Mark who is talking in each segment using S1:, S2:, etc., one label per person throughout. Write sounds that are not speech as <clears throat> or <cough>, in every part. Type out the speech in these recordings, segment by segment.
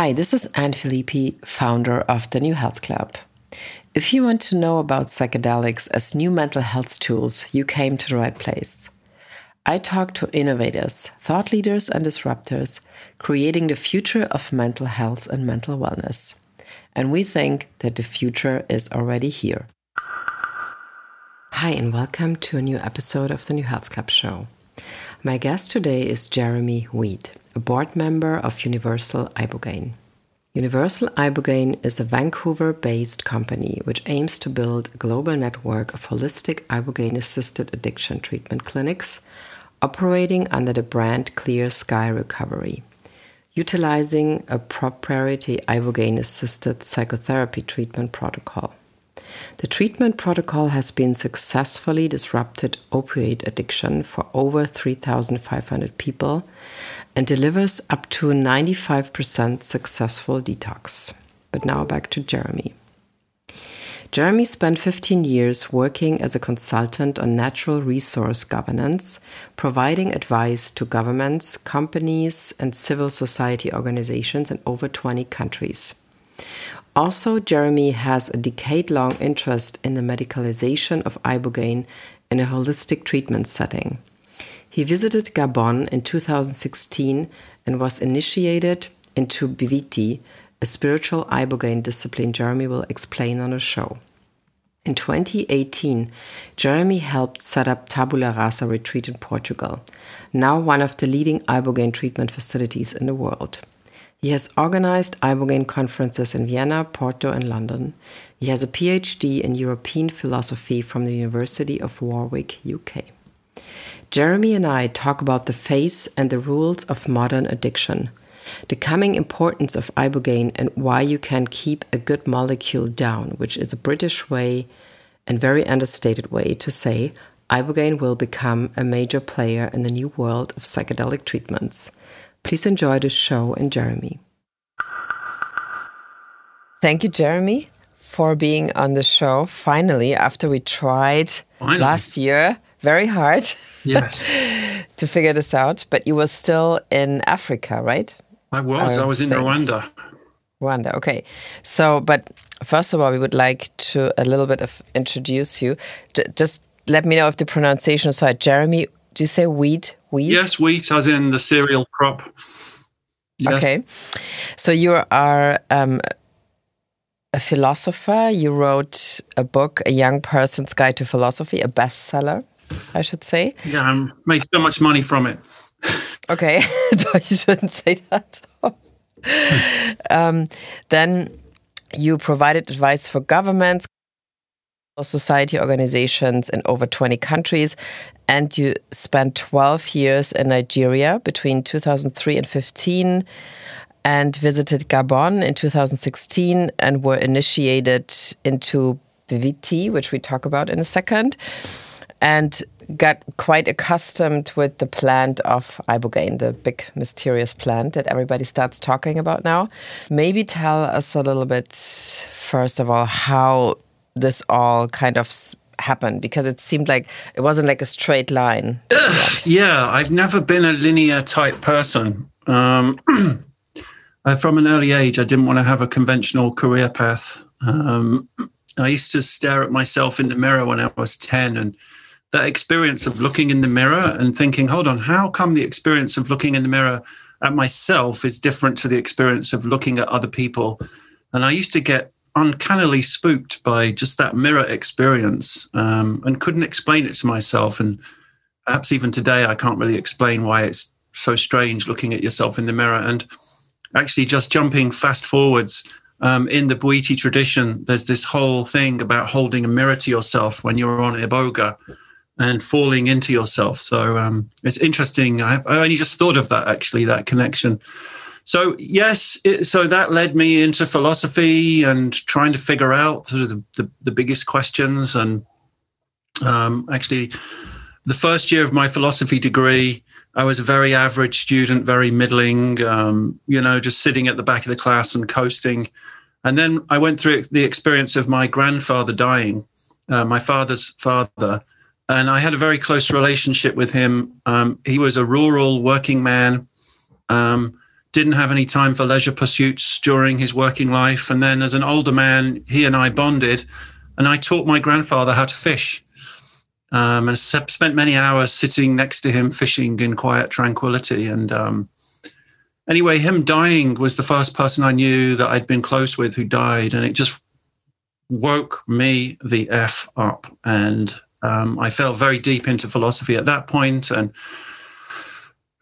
S1: Hi, this is Anne Filippi, founder of the New Health Club. If you want to know about psychedelics as new mental health tools, you came to the right place. I talk to innovators, thought leaders, and disruptors creating the future of mental health and mental wellness. And we think that the future is already here. Hi, and welcome to a new episode of the New Health Club show. My guest today is Jeremy Weate, a board member of Universal Ibogaine. Universal Ibogaine is a Vancouver based company which aims to build a global network of holistic Ibogaine assisted addiction treatment clinics operating under the brand Clear Sky Recovery, utilizing a proprietary Ibogaine assisted psychotherapy treatment protocol. The treatment protocol has been successfully disrupted opioid addiction for over 3,500 people and delivers up to 95% successful detox. But now back to Jeremy. Jeremy spent 15 years working as a consultant on natural resource governance, providing advice to governments, companies, and civil society organizations in over 20 countries. Also, Jeremy has a decade long interest in the medicalization of ibogaine in a holistic treatment setting. He visited Gabon in 2016 and was initiated into Bwiti, a spiritual ibogaine discipline Jeremy will explain on a show. In 2018, Jeremy helped set up Tabula Rasa Retreat in Portugal, now one of the leading ibogaine treatment facilities in the world. He has organized Ibogaine conferences in Vienna, Porto, and London. He has a PhD in European philosophy from the University of Warwick, UK. Jeremy and I talk about the face and the rules of modern addiction, the coming importance of Ibogaine, and why you can keep a good molecule down, which is a British way and very understated way to say Ibogaine will become a major player in the new world of psychedelic treatments. Please enjoy the show and Jeremy. Thank you, Jeremy, for being on the show. Finally, after we tried Finally. last year very hard
S2: yes. <laughs>
S1: to figure this out, but you were still in Africa, right?
S2: I was. I, I was in think. Rwanda.
S1: Rwanda. Okay. So, but first of all, we would like to a little bit of introduce you. J just let me know if the pronunciation is right. Jeremy, do you say wheat? Wheat?
S2: Yes, wheat, as in the cereal crop.
S1: Yes. Okay. So you are um, a philosopher. You wrote a book, A Young Person's Guide to Philosophy, a bestseller, I should say.
S2: Yeah, I made so much money from it. <laughs>
S1: okay, <laughs> you shouldn't say that. <laughs> um, then you provided advice for governments, society organizations in over 20 countries, and you spent 12 years in Nigeria between 2003 and 15 and visited Gabon in 2016 and were initiated into Bwiti, which we talk about in a second, and got quite accustomed with the plant of ibogaine, the big mysterious plant that everybody starts talking about now. Maybe tell us a little bit, first of all, how this all kind of happened because it seemed like it wasn't like a straight line.
S2: yeah, I've never been a linear type person. Um, <clears throat> uh, from an early age, I didn't want to have a conventional career path. Um, I used to stare at myself in the mirror when I was 10 and that experience of looking in the mirror and thinking, hold on, how come the experience of looking in the mirror at myself is different to the experience of looking at other people? And I used to get uncannily spooked by just that mirror experience um, and couldn't explain it to myself. And perhaps even today, I can't really explain why it's so strange looking at yourself in the mirror. And actually, just jumping fast forwards um, in the Bwiti tradition, there's this whole thing about holding a mirror to yourself when you're on Iboga and falling into yourself. So um, it's interesting. I, I, only just thought of that actually, that connection. So yes, it, so that led me into philosophy and trying to figure out sort of the, the, the biggest questions. And um, actually, the first year of my philosophy degree, I was a very average student, very middling, um, you know, just sitting at the back of the class and coasting. And then I went through the experience of my grandfather dying, uh, my father's father. And I had a very close relationship with him. Um, he was a rural working man, um, didn't have any time for leisure pursuits during his working life. And then as an older man, he and I bonded, and I taught my grandfather how to fish. Um, and spent many hours sitting next to him fishing in quiet tranquility. And um, anyway, him dying was the first person I knew that I'd been close with who died, and it just woke me the f up. And um, I fell very deep into philosophy at that point, and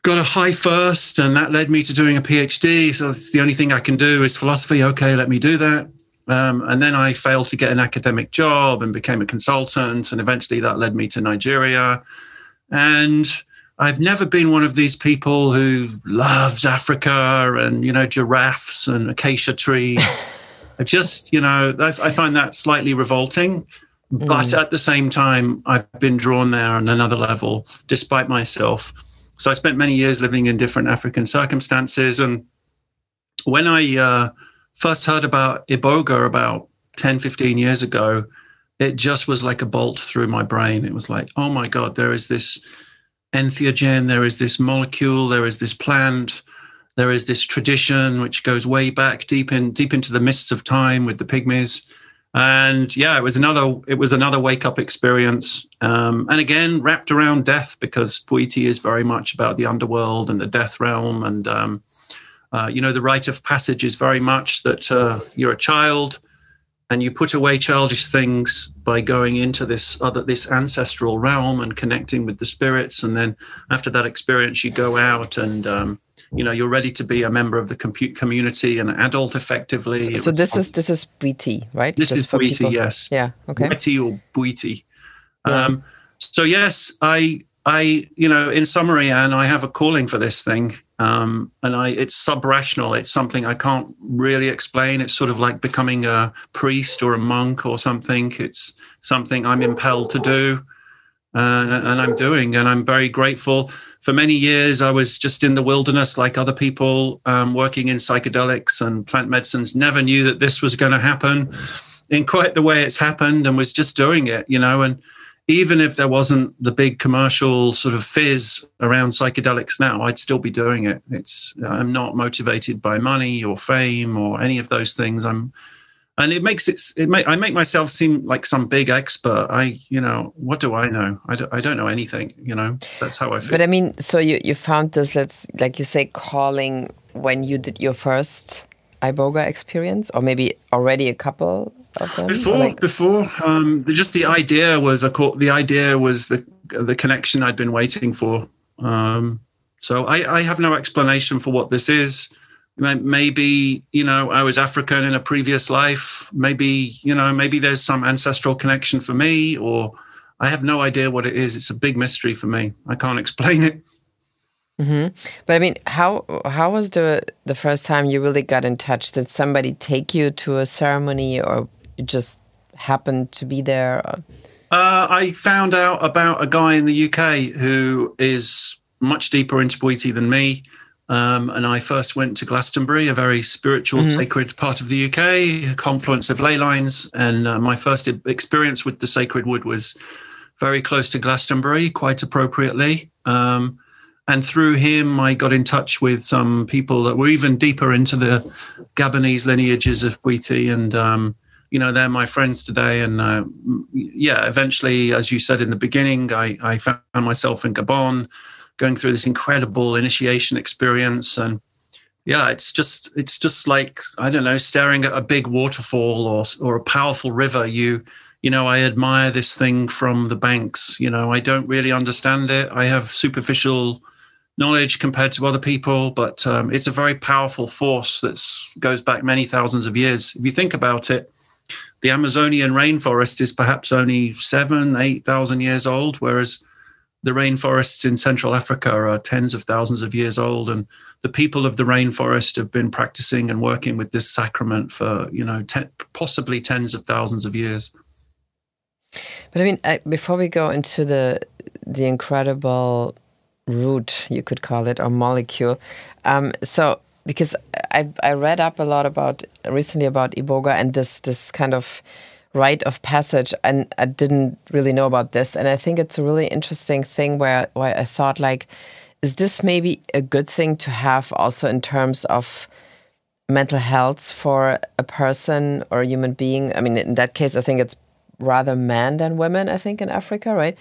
S2: got a high first, and that led me to doing a PhD. So it's the only thing I can do is philosophy. Okay, let me do that. Um, and then I failed to get an academic job and became a consultant. And eventually that led me to Nigeria. And I've never been one of these people who loves Africa and, you know, giraffes and acacia tree. <laughs> I just, you know, I find that slightly revolting. But mm. at the same time, I've been drawn there on another level, despite myself. So I spent many years living in different African circumstances. And when I uh, first heard about Iboga about 10, 15 years ago, it just was like a bolt through my brain. It was like, oh my God, there is this entheogen, there is this molecule, there is this plant, there is this tradition which goes way back deep in deep into the mists of time with the pygmies and yeah it was another it was another wake up experience. Um, and again wrapped around death because Bwiti is very much about the underworld and the death realm. And um, uh, you know the rite of passage is very much that uh, you're a child and you put away childish things by going into this other this ancestral realm and connecting with the spirits. And then after that experience you go out and um, you know you're ready to be a member of the compute community and adult effectively.
S1: So, so this is this is Bwiti, right?
S2: This Just is Bwiti, yes.
S1: Yeah. Okay.
S2: Bwiti or Bwiti. Yeah. Um, so yes, I I you know in summary, and I have a calling for this thing. Um, and I, it's sub-rational. It's something I can't really explain. It's sort of like becoming a priest or a monk or something. It's something I'm impelled to do, and I'm doing. And I'm very grateful for many years, I was just in the wilderness like other people, um, working in psychedelics and plant medicines. Never knew that this was going to happen in quite the way it's happened and was just doing it, you know. And even if there wasn't the big commercial sort of fizz around psychedelics now, I'd still be doing it. It's I'm not motivated by money or fame or any of those things. I'm and it makes it it make, i make myself seem like some big expert. I you know what do i know? I don't, I don't know anything you know? That's how i feel
S1: but i mean so you you found this let's like you say calling when you did your first iboga experience or maybe already a couple of them?
S2: Before like before um just the idea was a the idea was the the connection i'd been waiting for. Um so i i have no explanation for what this is maybe you know i was african in a previous life. Maybe you know maybe there's some ancestral connection for me or i have no idea what it is. It's a big mystery for me. I can't <laughs> explain it.
S1: Mm-hmm. but i mean how how was the the first time you really got in touch? Did somebody take you to a ceremony or you just happened to be there
S2: uh, i found out about a guy in the uk who is much deeper into Bwiti than me um, and I first went to Glastonbury, a very spiritual, mm-hmm. sacred part of the UK, a confluence of ley lines. And uh, my first experience with the sacred wood was very close to Glastonbury, quite appropriately. Um, and through him, I got in touch with some people that were even deeper into the Gabonese lineages of Bwiti. And, um, you know, they're my friends today. And uh, yeah, eventually, as you said in the beginning, I, I found myself in Gabon going through this incredible initiation experience. And yeah it's just it's just like i don't know staring at a big waterfall or or a powerful river. You you know i admire this thing from the banks. You know i don't really understand it. I have superficial knowledge compared to other people but um, it's a very powerful force that goes back many thousands of years. If you think about it the amazonian rainforest is perhaps only seven eight thousand years old whereas the rainforests in Central Africa are tens of thousands of years old, and the people of the rainforest have been practicing and working with this sacrament for you know te- possibly tens of thousands of years.
S1: But I mean, I, before we go into the the incredible root, you could call it, or molecule, um, so because I I read up a lot about recently about iboga and this this kind of rite of passage and I didn't really know about this and I think it's a really interesting thing where where I thought like is this maybe a good thing to have also in terms of mental health for a person or a human being? I mean, in that case, I think it's rather men than women, I think, in Africa, right?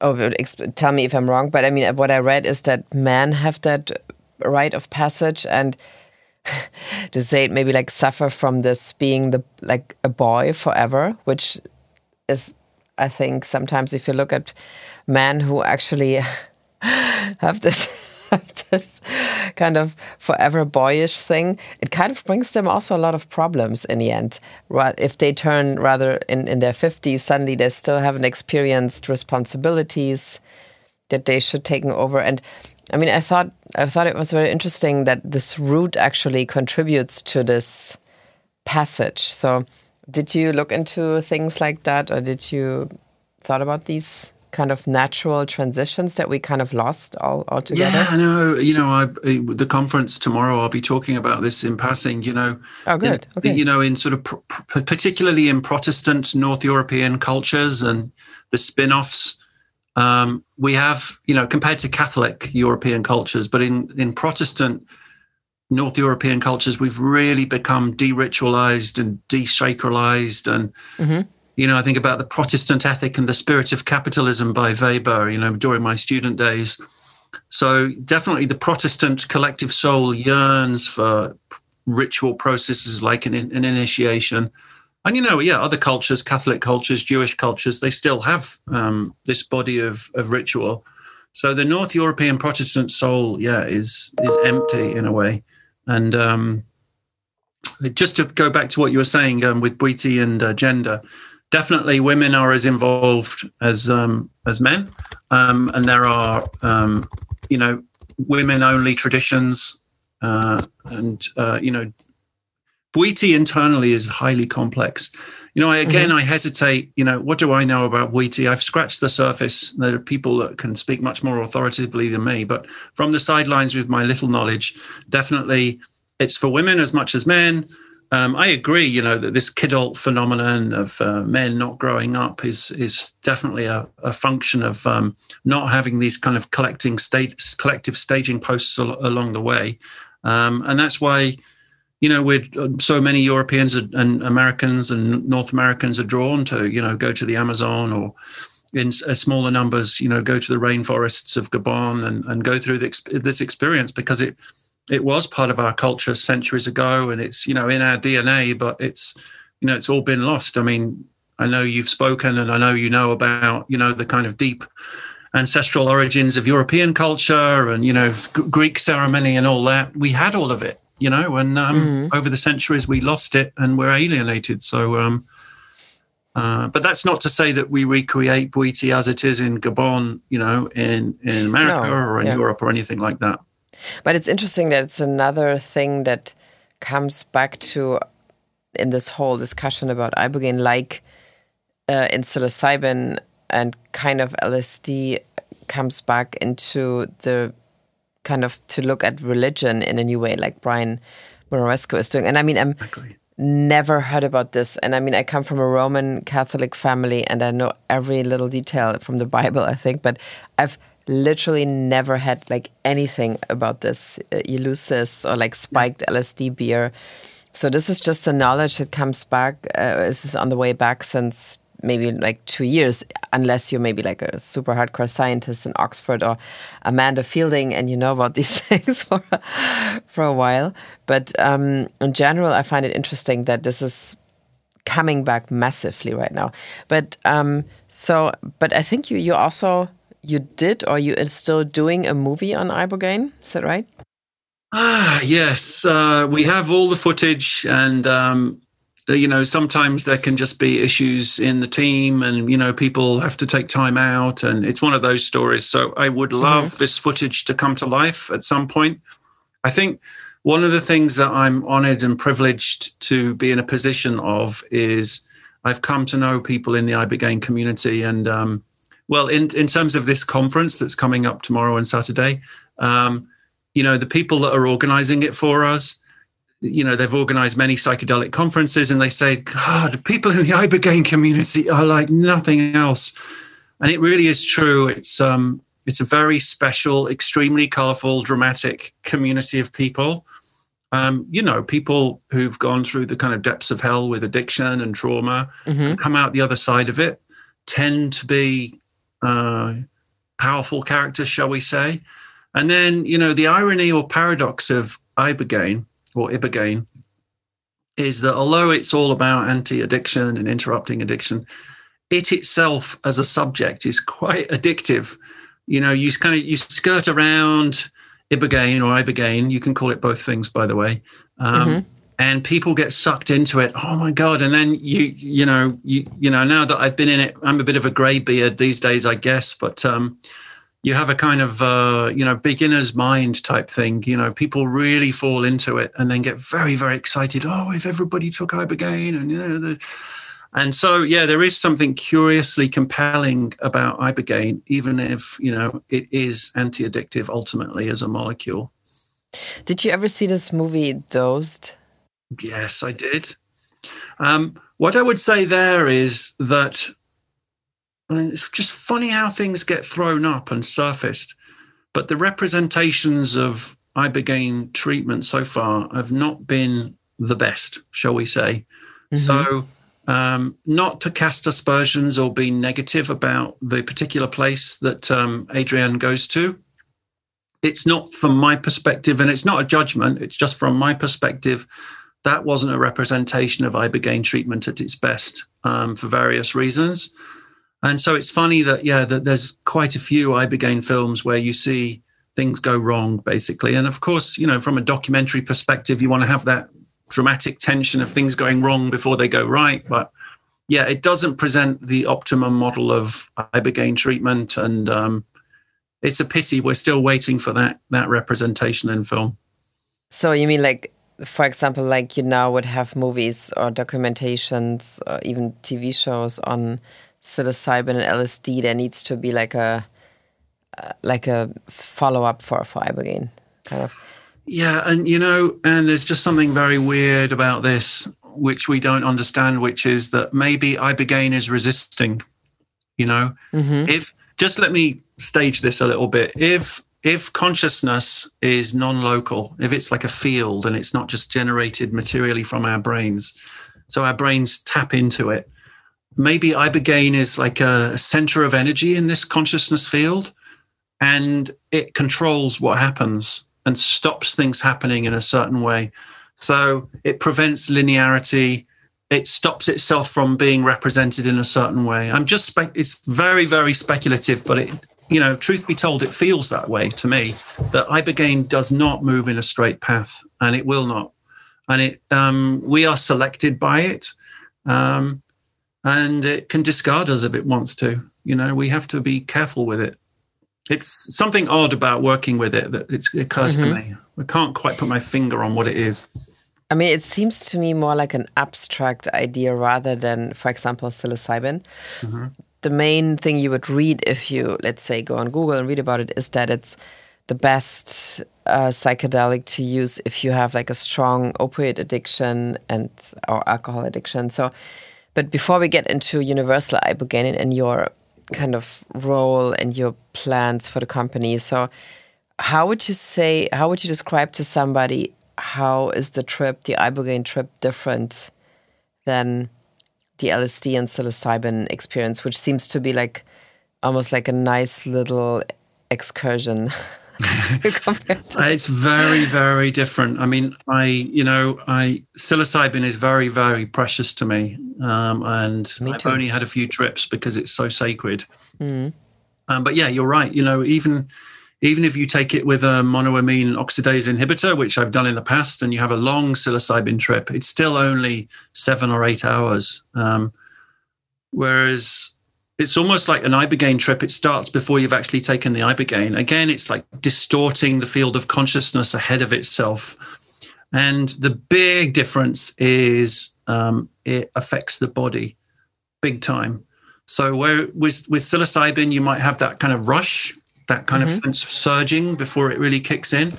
S1: Oh, tell me if I'm wrong, but I mean, what I read is that men have that rite of passage and <laughs> to say it maybe like suffer from this being the like a boy forever, which is I think sometimes if you look at men who actually <laughs> have this <laughs> have this kind of forever boyish thing, it kind of brings them also a lot of problems in the end. If they turn rather in, in their 50s, suddenly they still haven't experienced responsibilities that they should take over. And I mean, I thought I thought it was very interesting that this root actually contributes to this passage. So, did you look into things like that, or did you thought about these kind of natural transitions that we kind of lost all altogether?
S2: Yeah, I know. You know, I've uh, the conference tomorrow. I'll be talking about this in passing. You know,
S1: oh, good.
S2: In,
S1: okay.
S2: You know, in sort of pr- particularly in Protestant North European cultures and the spin-offs um, we have, you know, compared to Catholic European cultures, but in, in Protestant North European cultures, we've really become de-ritualized and desacralized. And, mm-hmm. you know, I think about the Protestant ethic and the spirit of capitalism by Weber, you know, during my student days. So definitely the Protestant collective soul yearns for ritual processes like an, an initiation and you know, yeah, other cultures, Catholic cultures, Jewish cultures, they still have um, this body of, of ritual. So the North European Protestant soul, yeah, is is empty in a way. And um, just to go back to what you were saying um, with Bwiti and uh, gender, definitely women are as involved as um, as men, um, and there are um, you know women only traditions, uh, and uh, you know Bwiti internally is highly complex. You know, I, again, mm-hmm. I hesitate. You know, what do I know about Bwiti? I've scratched the surface. There are people that can speak much more authoritatively than me. But from the sidelines with my little knowledge, definitely it's for women as much as men. Um, I agree, you know, that this kidult phenomenon of uh, men not growing up is is definitely a, a function of um, not having these kind of collecting state collective staging posts al- along the way, um, and that's why you know, we're so many Europeans and Americans and North Americans are drawn to, you know, go to the Amazon or in uh, smaller numbers, you know, go to the rainforests of Gabon and, and go through this experience because it it was part of our culture centuries ago and it's, you know, in our DNA, but it's, you know, it's all been lost. I mean, I know you've spoken and I know you know about, you know, the kind of deep ancestral origins of European culture and, you know, Greek ceremony and all that. We had all of it you know, and um, mm. over the centuries we lost it and we're alienated. So, um, uh, but that's not to say that we recreate Bwiti as it is in Gabon, you know, in, in America no, or in yeah. Europe or anything like that.
S1: But it's interesting that it's another thing that comes back to in this whole discussion about ibogaine, like uh, in psilocybin and kind of LSD comes back into the kind of to look at religion in a new way, like Brian Muraresku is doing. And I mean, I'm never heard about this. And I mean, I come from a Roman Catholic family, and I know every little detail from the Bible, I think. But I've literally never had like anything about this uh, Eleusis or like spiked LSD beer. So this is just the knowledge that comes back. Uh, this is on the way back since maybe like two years, unless you're maybe like a super hardcore scientist in Oxford or Amanda Fielding, and you know about <laughs> these things for a, for a while. But um, in general, I find it interesting that this is coming back massively right now. But um, so, but I think you you also you did or you are still doing a movie on ibogaine. Is that right?
S2: Ah, yes. Uh, we have all the footage and. Um, you know sometimes there can just be issues in the team and you know people have to take time out and it's one of those stories so i would mm-hmm. love mm-hmm. this footage to come to life at some point i think one of the things that i'm honored and privileged to be in a position of is i've come to know people in the ibogaine community and um, well in, in terms of this conference that's coming up tomorrow and saturday um, you know the people that are organizing it for us you know they've organized many psychedelic conferences and they say god people in the ibogaine community are like nothing else and it really is true it's um it's a very special, extremely colorful, dramatic community of people. Um, you know, people who've gone through the kind of depths of hell with addiction and trauma, mm-hmm. come out the other side of it, tend to be uh, powerful characters, shall we say. And then, you know, the irony or paradox of Ibogaine or Ibogaine is that although it's all about anti addiction and interrupting addiction, it itself as a subject is quite <laughs> addictive. You know, you kind of you skirt around ibogaine or ibogaine. You can call it both things, by the way. Um, mm-hmm. And people get sucked into it. Oh my god! And then you, you know, you, you know. Now that I've been in it, I'm a bit of a grey beard these days, I guess. But um, you have a kind of uh, you know beginner's mind type thing. You know, people really fall into it and then get very, very excited. Oh, if everybody took ibogaine, and you know, the, and so, yeah, there is something curiously compelling about ibogaine, even if you know it is anti-addictive ultimately as a molecule.
S1: Did you ever see this movie Dozed?
S2: Yes, I did. Um, what I would say there is that I mean, it's just funny how things get thrown up and surfaced, but the representations of ibogaine treatment so far have not been the best, shall we say? Mm-hmm. So um, not to cast aspersions or be negative about the particular place that um, Adrienne goes to. It's not from my perspective, and it's not a judgment, it's just from my perspective. That wasn't a representation of ibogaine treatment at its best um, for various reasons. And so it's funny that, yeah, that there's quite a few ibogaine films where you see things go wrong, basically. And of course, you know, from a documentary perspective, you want to have that dramatic tension of things going wrong before they go right. But yeah, it doesn't present the optimum model of ibogaine treatment, and um, it's a pity we're still waiting for that that representation in film.
S1: So you mean like, for example, like you now would have movies or documentations or even TV shows on psilocybin and LSD. There needs to be like a uh, like a follow up for for ibogaine, kind of.
S2: Yeah, and you know, and there's just something very weird about this, which we don't understand, which is that maybe ibogaine is resisting. You know, mm-hmm. if just let me stage this a little bit. If if consciousness is non-local, if it's like a field and it's not just generated materially from our brains, so our brains tap into it, maybe ibogaine is like a center of energy in this consciousness field, and it controls what happens and stops things happening in a certain way. So it prevents linearity. It stops itself from being represented in a certain way. I'm just, spe- it's very, very speculative, but it, you know, truth be told, it feels that way to me that Ibogaine does not move in a straight path and it will not. And it, um, we are selected by it. Um, and it can discard us if it wants to. You know, we have to be careful with it it's something odd about working with it that it occurs mm-hmm. to me. I can't quite put my finger on what it is.
S1: I mean, it seems to me more like an abstract idea rather than, for example, psilocybin. Mm-hmm. The main thing you would read if you, let's say, go on Google and read about it is that it's the best uh, psychedelic to use if you have like a strong opioid addiction and or alcohol addiction. So, but before we get into universal ibogaine and your kind of role and your plans for the company. So, how would you say, how would you describe to somebody how is the trip, the Ibogaine trip, different than the LSD and psilocybin experience, which seems to be like almost like a nice little excursion? <laughs> <laughs>
S2: it's very, very different. I mean, I, you know, I psilocybin is very, very precious to me, um, and I've only had a few trips because it's so sacred. Mm. Um, but yeah, you're right. You know, even even if you take it with a monoamine oxidase inhibitor, which I've done in the past, and you have a long psilocybin trip, it's still only seven or eight hours. Um, whereas it's almost like an ibogaine trip. It starts before you've actually taken the ibogaine. Again it's like distorting the field of consciousness ahead of itself. And the big difference is um, it affects the body big time. So where with with psilocybin you might have that kind of rush that kind mm-hmm. of sense of surging before it really kicks in.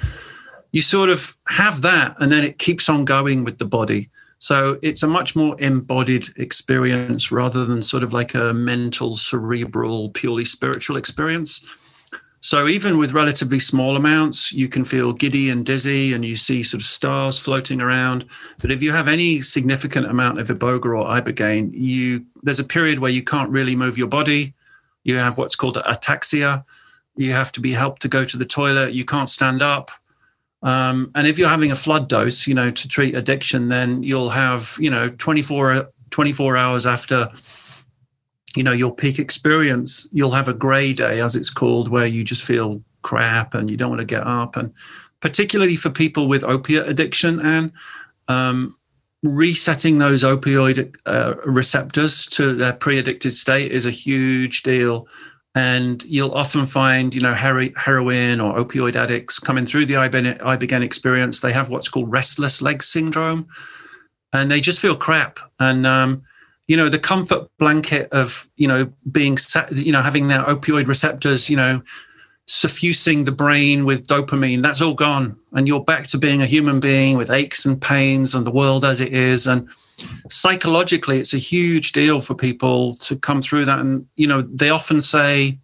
S2: You sort of have that and then it keeps on going with the body so it's a much more embodied experience rather than sort of like a mental, cerebral, purely spiritual experience. So even with relatively small amounts, you can feel giddy and dizzy and you see sort of stars floating around. But if you have any significant amount of iboga or ibogaine, you there's a period where you can't really move your body. You have what's called ataxia. You have to be helped to go to the toilet. You can't stand up. Um, and if you're having a flood dose, you know, to treat addiction, then you'll have, you know, 24, 24 hours after you know your peak experience you'll have a gray day as it's called where you just feel crap and you don't want to get up. And particularly for people with opiate addiction and um, resetting those opioid uh, receptors to their pre-addicted state is a huge deal and you'll often find you know heroin or opioid addicts coming through the ibogaine experience. They have what's called restless leg syndrome and they just feel crap. And um, you know the comfort blanket of you know being sat, you know having their opioid receptors you know suffusing the brain with dopamine that's all gone and you're back to being a human being with aches and pains and the world as it is and psychologically it's a huge deal for people to come through that and you know they often say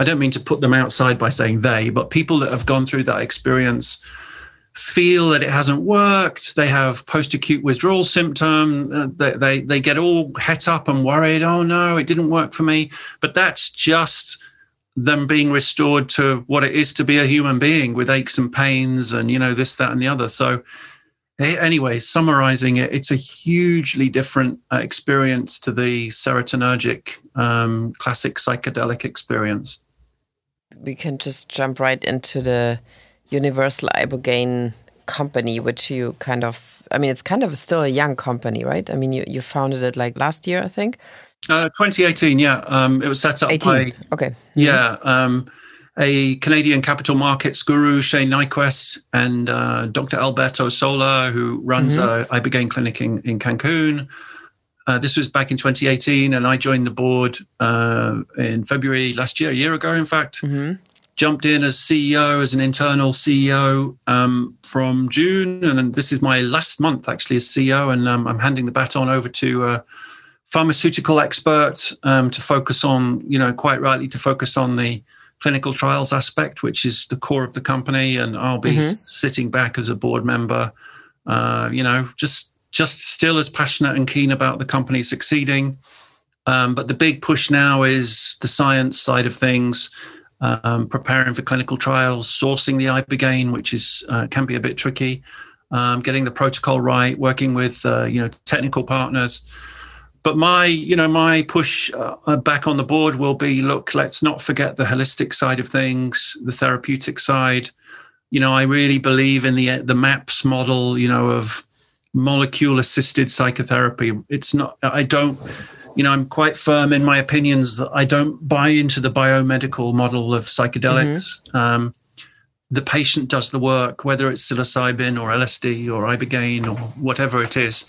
S2: i don't mean to put them outside by saying they but people that have gone through that experience feel that it hasn't worked. They have post-acute withdrawal symptom. Uh, they, they, they get all het up and worried. Oh no, it didn't work for me. But that's just them being restored to what it is to be a human being with aches and pains and you know this, that, and the other. So anyway, summarizing it, it's a hugely different uh, experience to the serotonergic um, classic psychedelic experience.
S1: We can just jump right into the Universal Ibogaine company, which you kind of, I mean, it's kind of still a young company, right? I mean, you, you founded it like last year, I think.
S2: Uh, 2018, yeah. Um, it was set up 18. by,
S1: okay.
S2: Yeah. Um, a Canadian capital markets guru, Shayne Nyquvest, and uh, Dr. Alberto Sola, who runs mm-hmm. a Ibogaine clinic in, in Cancun. Uh, this was back in 2018, and I joined the board uh, in February last year, a year ago, in fact. Mm-hmm jumped in as CEO, as an internal CEO um, from June, and this is my last month actually as CEO, and um, I'm handing the baton over to pharmaceutical expert um, to focus on, you know, quite rightly to focus on the clinical trials aspect, which is the core of the company, and I'll be mm-hmm. sitting back as a board member, uh, you know, just just still as passionate and keen about the company succeeding. Um, but the big push now is the science side of things um, preparing for clinical trials, sourcing the ibogaine, which is uh, can be a bit tricky, um, getting the protocol right, working with uh, you know technical partners. But my you know my push uh, back on the board will be look, let's not forget the holistic side of things, the therapeutic side. You know, I really believe in the the MAPS model. You know of molecule assisted psychotherapy. It's not. I don't you know, I'm quite firm in my opinions that I don't buy into the biomedical model of psychedelics. Mm-hmm. Um, the patient does the work, whether it's psilocybin or LSD or ibogaine or whatever it is.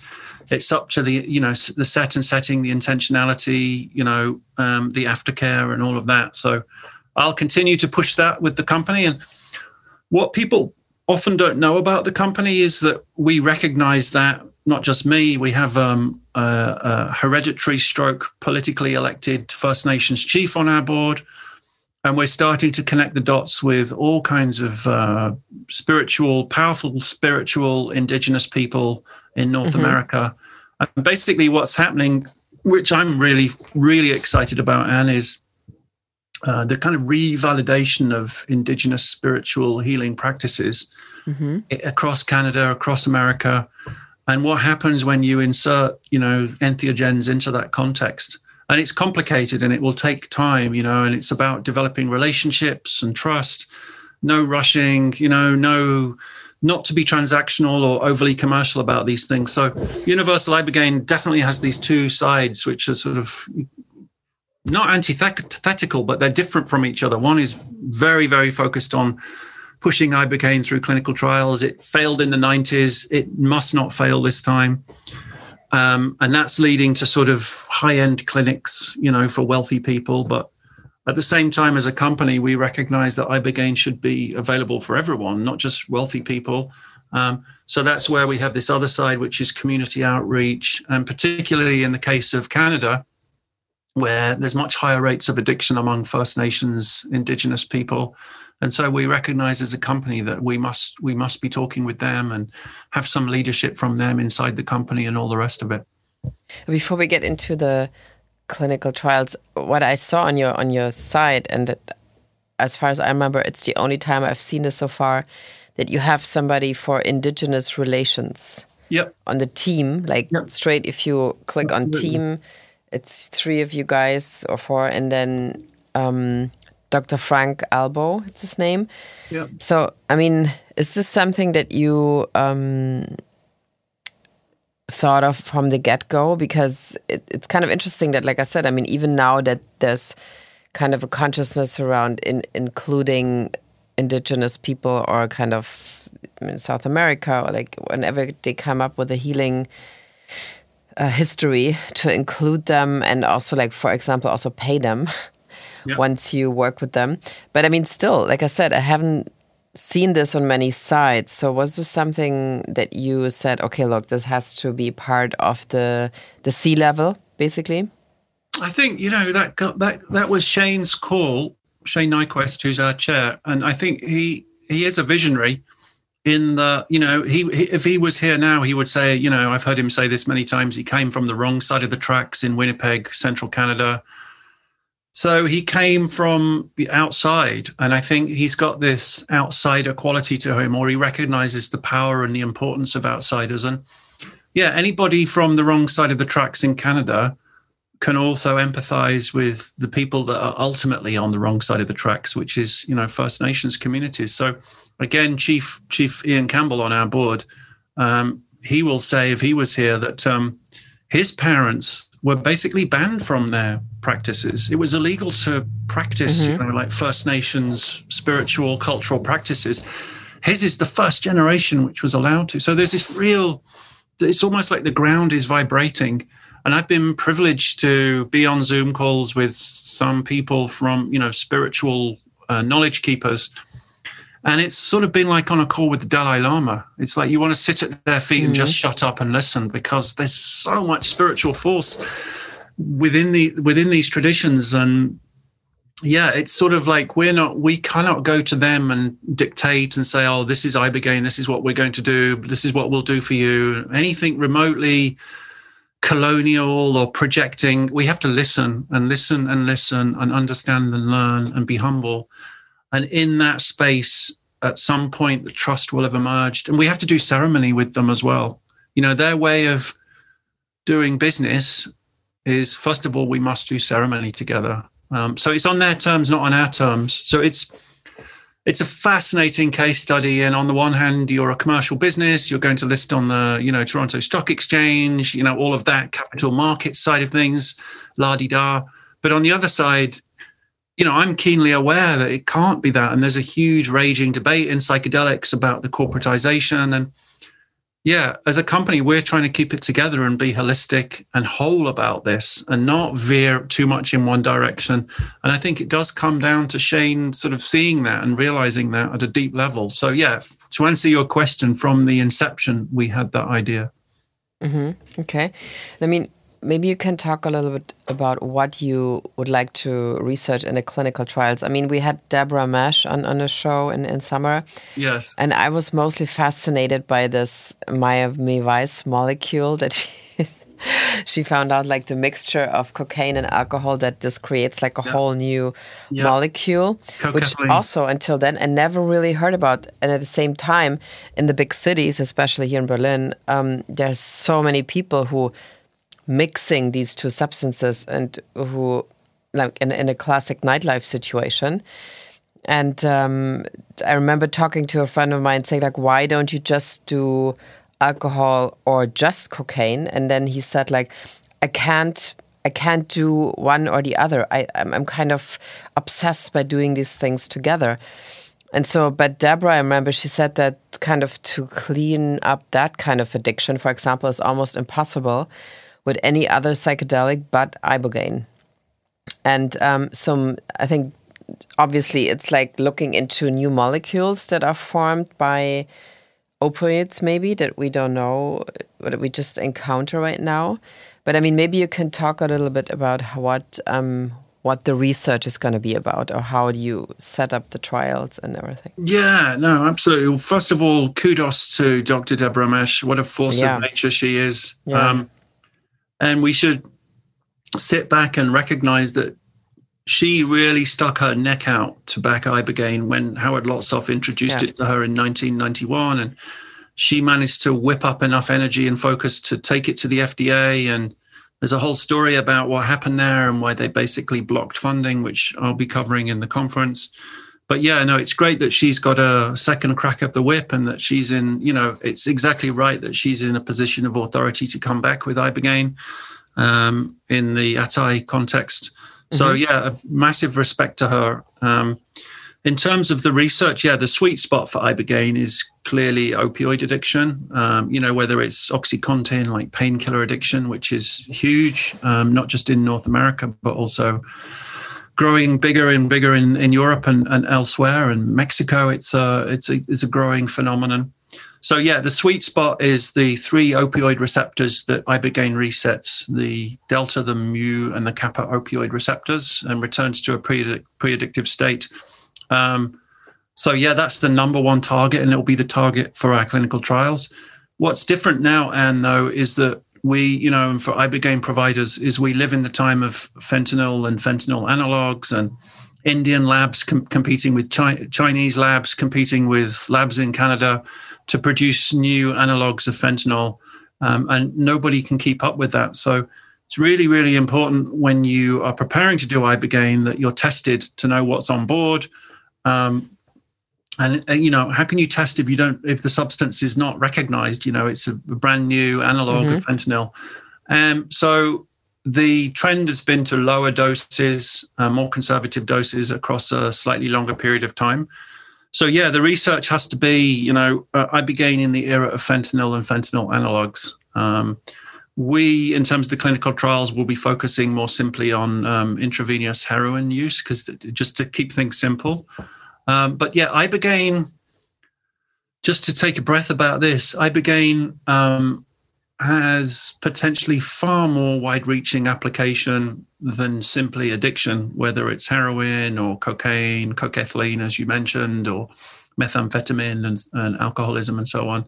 S2: It's up to the you know the set and setting, the intentionality, you know, um, the aftercare and all of that. So I'll continue to push that with the company. And what people often don't know about the company is that we recognize that not just me, we have um, a, a, hereditary stroke politically elected First Nations chief on our board. And we're starting to connect the dots with all kinds of uh, spiritual, powerful spiritual indigenous people in North mm-hmm. America. And basically, what's happening, which I'm really, really excited about, Anne, is uh, the kind of revalidation of indigenous spiritual healing practices mm-hmm. across Canada, across America and what happens when you insert you know entheogens into that context and it's complicated and it will take time you know and it's about developing relationships and trust no rushing you know no not to be transactional or overly commercial about these things so universal ibogaine definitely has these two sides which are sort of not antithetical but they're different from each other one is very very focused on pushing ibogaine through clinical trials. It failed in the 90s. It must not fail this time. Um, and that's leading to sort of high-end clinics, you know, for wealthy people. But at the same time, as a company, we recognize that ibogaine should be available for everyone, not just wealthy people. Um, so that's where we have this other side, which is community outreach, and particularly in the case of Canada, where there's much higher rates of addiction among First Nations, Indigenous people. And so we recognize as a company that we must we must be talking with them and have some leadership from them inside the company and all the rest of it.
S1: Before we get into the clinical trials, what I saw on your on your site, and as far as I remember, it's the only time I've seen this so far, that you have somebody for indigenous relations.
S2: Yep.
S1: On the team, like yep. straight, if you click Absolutely. on team, it's three of you guys or four, and then um, Dr. Frank Albo, it's his name.
S2: Yeah.
S1: So, I mean, is this something that you um, thought of from the get go? Because it, it's kind of interesting that, like I said, I mean, even now that there's kind of a consciousness around in, including indigenous people or kind of in South America or like whenever they come up with a healing uh, history to include them and also like for example also pay them <laughs> yeah. once you work with them. But i mean still like i said i haven't seen this on many sites. So was this something that you said okay look this has to be part of the the sea level basically?
S2: I think you know that got, that that was Shayne's call Shayne Nyquvest who's our chair. And i think he he is a visionary in the you know he, he, if he was here now he would say you know i've heard him say this many times he came from the wrong side of the tracks in winnipeg central canada so he came from the outside and i think he's got this outsider quality to him or he recognizes the power and the importance of outsiders. And yeah anybody from the wrong side of the tracks in canada can also empathize with the people that are ultimately on the wrong side of the tracks which is you know first nations communities. So again, Chief Chief Ian Campbell on our board, um, he will say if he was here that um, his parents were basically banned from their practices. It was illegal to practice, mm-hmm. you know, like First Nations spiritual cultural practices. His is the first generation which was allowed to. So there's this real. It's almost like the ground is vibrating. And I've been privileged to be on Zoom calls with some people from, you know, spiritual uh, knowledge keepers and it's sort of been like on a call with the Dalai Lama. It's like you want to sit at their feet mm-hmm. and just mm-hmm. shut up and listen because there's so much spiritual force within the within these traditions and yeah, it's sort of like we're not, we cannot go to them and dictate and say, oh, this is Ibogaine, this is what we're going to do, this is what we'll do for you. Anything remotely colonial or projecting, we have to listen and listen and listen and understand and learn and be humble. And in that space, at some point, the trust will have emerged. And we have to do ceremony with them as well. You know, their way of doing business is, first of all, we must do ceremony together. Um, so it's on their terms, not on our terms. So it's it's a fascinating case study. And on the one hand, you're a commercial business, you're going to list on the, you know, Toronto Stock Exchange, you know, all of that capital market side of things, la di da. But on the other side, you know, I'm keenly aware that it can't be that. And there's a huge raging debate in psychedelics about the corporatization. And yeah, as a company, we're trying to keep it together and be holistic and whole about this and not veer too much in one direction. And I think it does come down to Shayne sort of seeing that and realizing that at a deep level. So, yeah, to answer your question from the inception, we had that idea.
S1: Mm-hmm. Okay. I mean, maybe you can talk a little bit about what you would like to research in the clinical trials. I mean, we had Deborah Mash on, on a show in, in summer.
S2: Yes.
S1: And I was mostly fascinated by this Miami Vice molecule that <laughs> she, she found out, like the mixture of cocaine and alcohol, that this creates like a yeah. whole new yeah. molecule, which also until then I never really heard about. And at the same time, in the big cities, especially here in Berlin, um, there's so many people who mixing these two substances and who like in, in a classic nightlife situation. And um, i remember talking to a friend of mine saying like why don't you just do alcohol or just cocaine? And then he said like i can't i can't do one or the other. I i'm, I'm kind of obsessed by doing these things together. And so but deborah i remember she said that kind of to clean up that kind of addiction for example is almost impossible with any other psychedelic but ibogaine. And um, some, I think, obviously, it's like looking into new molecules that are formed by opioids, maybe that we don't know, that we just encounter right now. But I mean, maybe you can talk a little bit about what um, what the research is going to be about, or how do you set up the trials and everything?
S2: Yeah, no, absolutely. Well, first of all, kudos to Dr. Deborah Mash. What a force yeah. of nature she is. Yeah. Um, and we should sit back and recognize that she really stuck her neck out to back ibogaine when Howard Lotsof introduced yeah. it to her in 1991, and she managed to whip up enough energy and focus to take it to the FDA. And there's a whole story about what happened there and why they basically blocked funding, which I'll be covering in the conference. But yeah, no, it's great that she's got a second crack of the whip and that she's in, you know, it's exactly right that she's in a position of authority to come back with ibogaine um, in the Atai context. So mm-hmm. yeah, massive respect to her. Um, in terms of the research, yeah, the sweet spot for ibogaine is clearly opioid addiction. Um, you know, whether it's OxyContin, like painkiller addiction, which is huge, um, not just in North America, but also growing bigger and bigger in, in Europe and, and elsewhere. And Mexico, it's a, it's a, it's a growing phenomenon. So yeah, the sweet spot is the three opioid receptors that ibogaine resets: the delta, the mu, and the kappa opioid receptors, and returns to a pre addictive state. Um, so yeah, that's the number one target, and it will be the target for our clinical trials. What's different now, Anne, though, is that we, you know, for ibogaine providers, is we live in the time of fentanyl and fentanyl analogs and Indian labs com- competing with Chi- Chinese labs, competing with labs in Canada to produce new analogs of fentanyl, um, and nobody can keep up with that. So it's really, really important when you are preparing to do ibogaine that you're tested to know what's on board. Um, and, uh, you know, how can you test if you don't if the substance is not recognized? You know, it's a brand new analog mm-hmm. of fentanyl. Um, so the trend has been to lower doses, uh, more conservative doses across a slightly longer period of time. So yeah, the research has to be, you know, uh, began in the era of fentanyl and fentanyl analogs. Um, we, in terms of the clinical trials, will be focusing more simply on um, intravenous heroin use because just to keep things simple. Um, but yeah, ibogaine. Just to take a breath about this, ibogaine um, has potentially far more wide-reaching application than simply addiction, whether it's heroin or cocaine, cocaine, as you mentioned, or methamphetamine and, and, alcoholism and so on.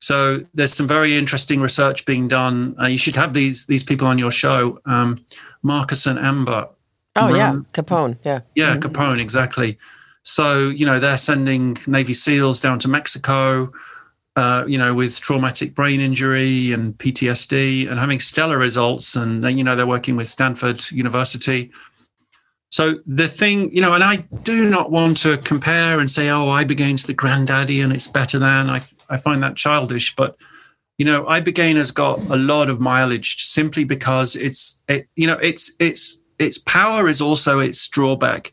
S2: So there's some very interesting research being done. Uh, you should have these these people on your show, um, Marcus and Amber.
S1: Oh yeah, Capone. Yeah.
S2: Yeah, mm-hmm. Capone exactly. So you know they're sending Navy SEALs down to Mexico uh, you know, with traumatic brain injury and PTSD and having stellar results. And then, you know, they're working with Stanford University. So the thing, you know, and I do not want to compare and say, oh, Ibogaine's the granddaddy and it's better than. I, I find that childish. But, you know, Ibogaine has got a lot of mileage simply because it's, it, you know, it's, it's, its power is also its drawback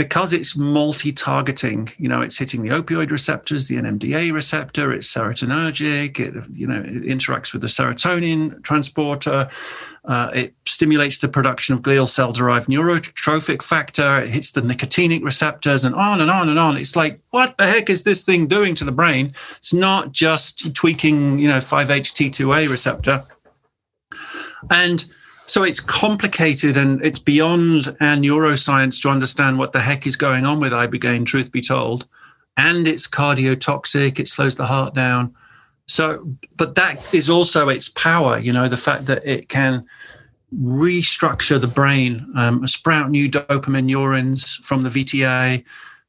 S2: because it's multi-targeting you know it's hitting the opioid receptors the nmda receptor it's serotonergic it you know it interacts with the serotonin transporter uh, it stimulates the production of glial cell derived neurotrophic factor it hits the nicotinic receptors and on and on and on. It's like what the heck is this thing doing to the brain? It's not just tweaking you know 5ht2a receptor. And so it's complicated and it's beyond our neuroscience to understand what the heck is going on with ibogaine, truth be told. And it's cardiotoxic, it slows the heart down. So, but that is also its power, you know, the fact that it can restructure the brain, um, sprout new dopamine neurons from the VTA,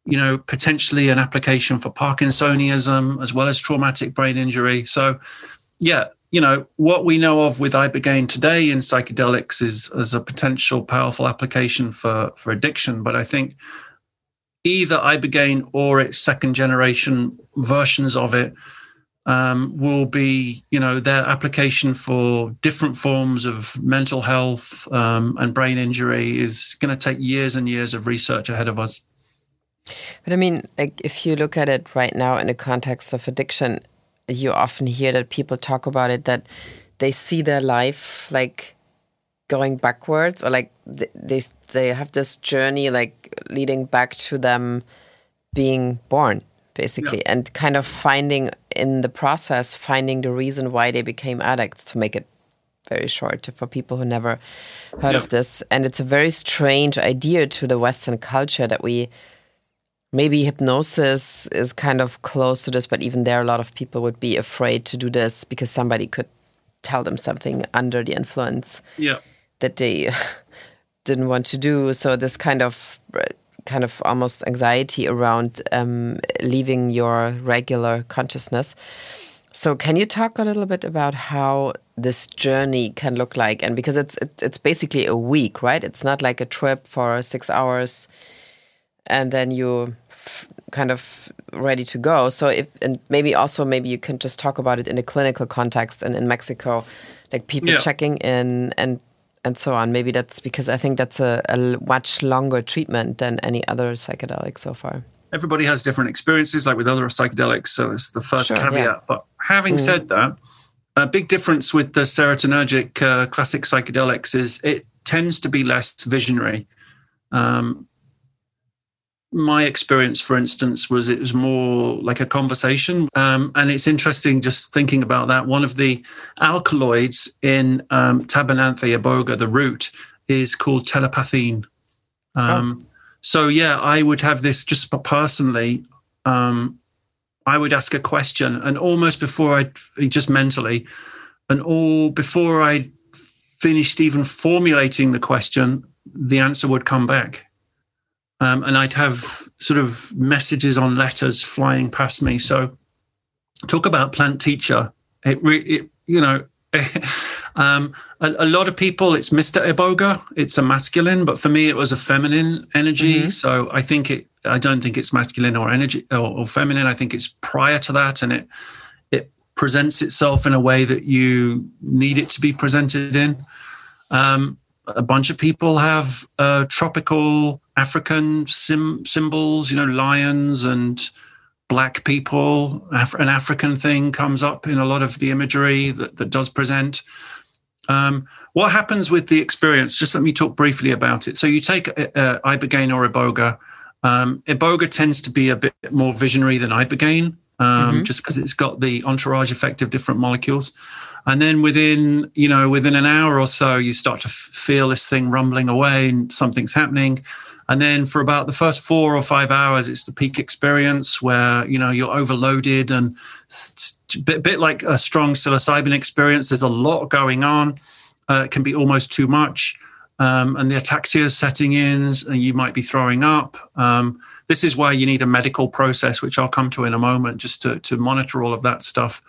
S2: you know, potentially an application for Parkinsonism as well as traumatic brain injury. So, yeah, you know, what we know of with ibogaine today in psychedelics is as a potential powerful application for, for addiction. But I think either ibogaine or its second generation versions of it um, will be, you know, their application for different forms of mental health um, and brain injury is going to take years and years of research ahead of us.
S1: But I mean, like, if you look at it right now in the context of addiction, you often hear that people talk about it that they see their life like going backwards or like they they have this journey like leading back to them being born basically yeah. and kind of finding in the process finding the reason why they became addicts to make it very short for people who never heard yeah. of this. And it's a very strange idea to the Western culture that we maybe hypnosis is kind of close to this, but even there, a lot of people would be afraid to do this because somebody could tell them something under the influence
S2: yeah.
S1: that they <laughs> didn't want to do. So this kind of kind of almost anxiety around um, leaving your regular consciousness. So can you talk a little bit about how this journey can look like? And because it's it's basically a week, right? It's not like a trip for six hours, and then you kind of ready to go. So if and maybe also maybe you can just talk about it in a clinical context and in Mexico, like people yeah. checking in and and so on. Maybe that's because I think that's a, a much longer treatment than any other psychedelic so far.
S2: Everybody has different experiences, like with other psychedelics. So it's the first sure, caveat. Yeah. But having mm. said that, a big difference with the serotonergic uh, classic psychedelics is it tends to be less visionary. Um, my experience, for instance, was it was more like a conversation. Um, and it's interesting just thinking about that. One of the alkaloids in um, Tabernanthe iboga, the root, is called telepathine. Um, oh. So, yeah, I would have this just personally. Um, I would ask a question, and almost before I just mentally, and all before I finished even formulating the question, the answer would come back. Um, and I'd have sort of messages on letters flying past me. So, talk about plant teacher. It, re, it you know, <laughs> um, a, a, lot of people it's Mr. Iboga. It's a masculine, but for me it was a feminine energy. Mm-hmm. So I think it. I don't think it's masculine or energy or, or feminine. I think it's prior to that, and it it presents itself in a way that you need it to be presented in. Um, a bunch of people have uh, tropical African sim- symbols, you know, lions and black people. Af- an African thing comes up in a lot of the imagery that, that does present. Um, what happens with the experience? Just let me talk briefly about it. So you take uh, uh, ibogaine or iboga. Um, iboga tends to be a bit more visionary than ibogaine, um, mm-hmm. just because it's got the entourage effect of different molecules and then within you know within an hour or so you start to f- feel this thing rumbling away and something's happening and then for about the first four or five hours it's the peak experience where you know you're overloaded and a bit, like a strong psilocybin experience. There's a lot going on. Uh, it can be almost too much. Um, and the ataxia is setting in and you might be throwing up. Um, this is why you need a medical process which i'll come to in a moment just to, to monitor all of that stuff.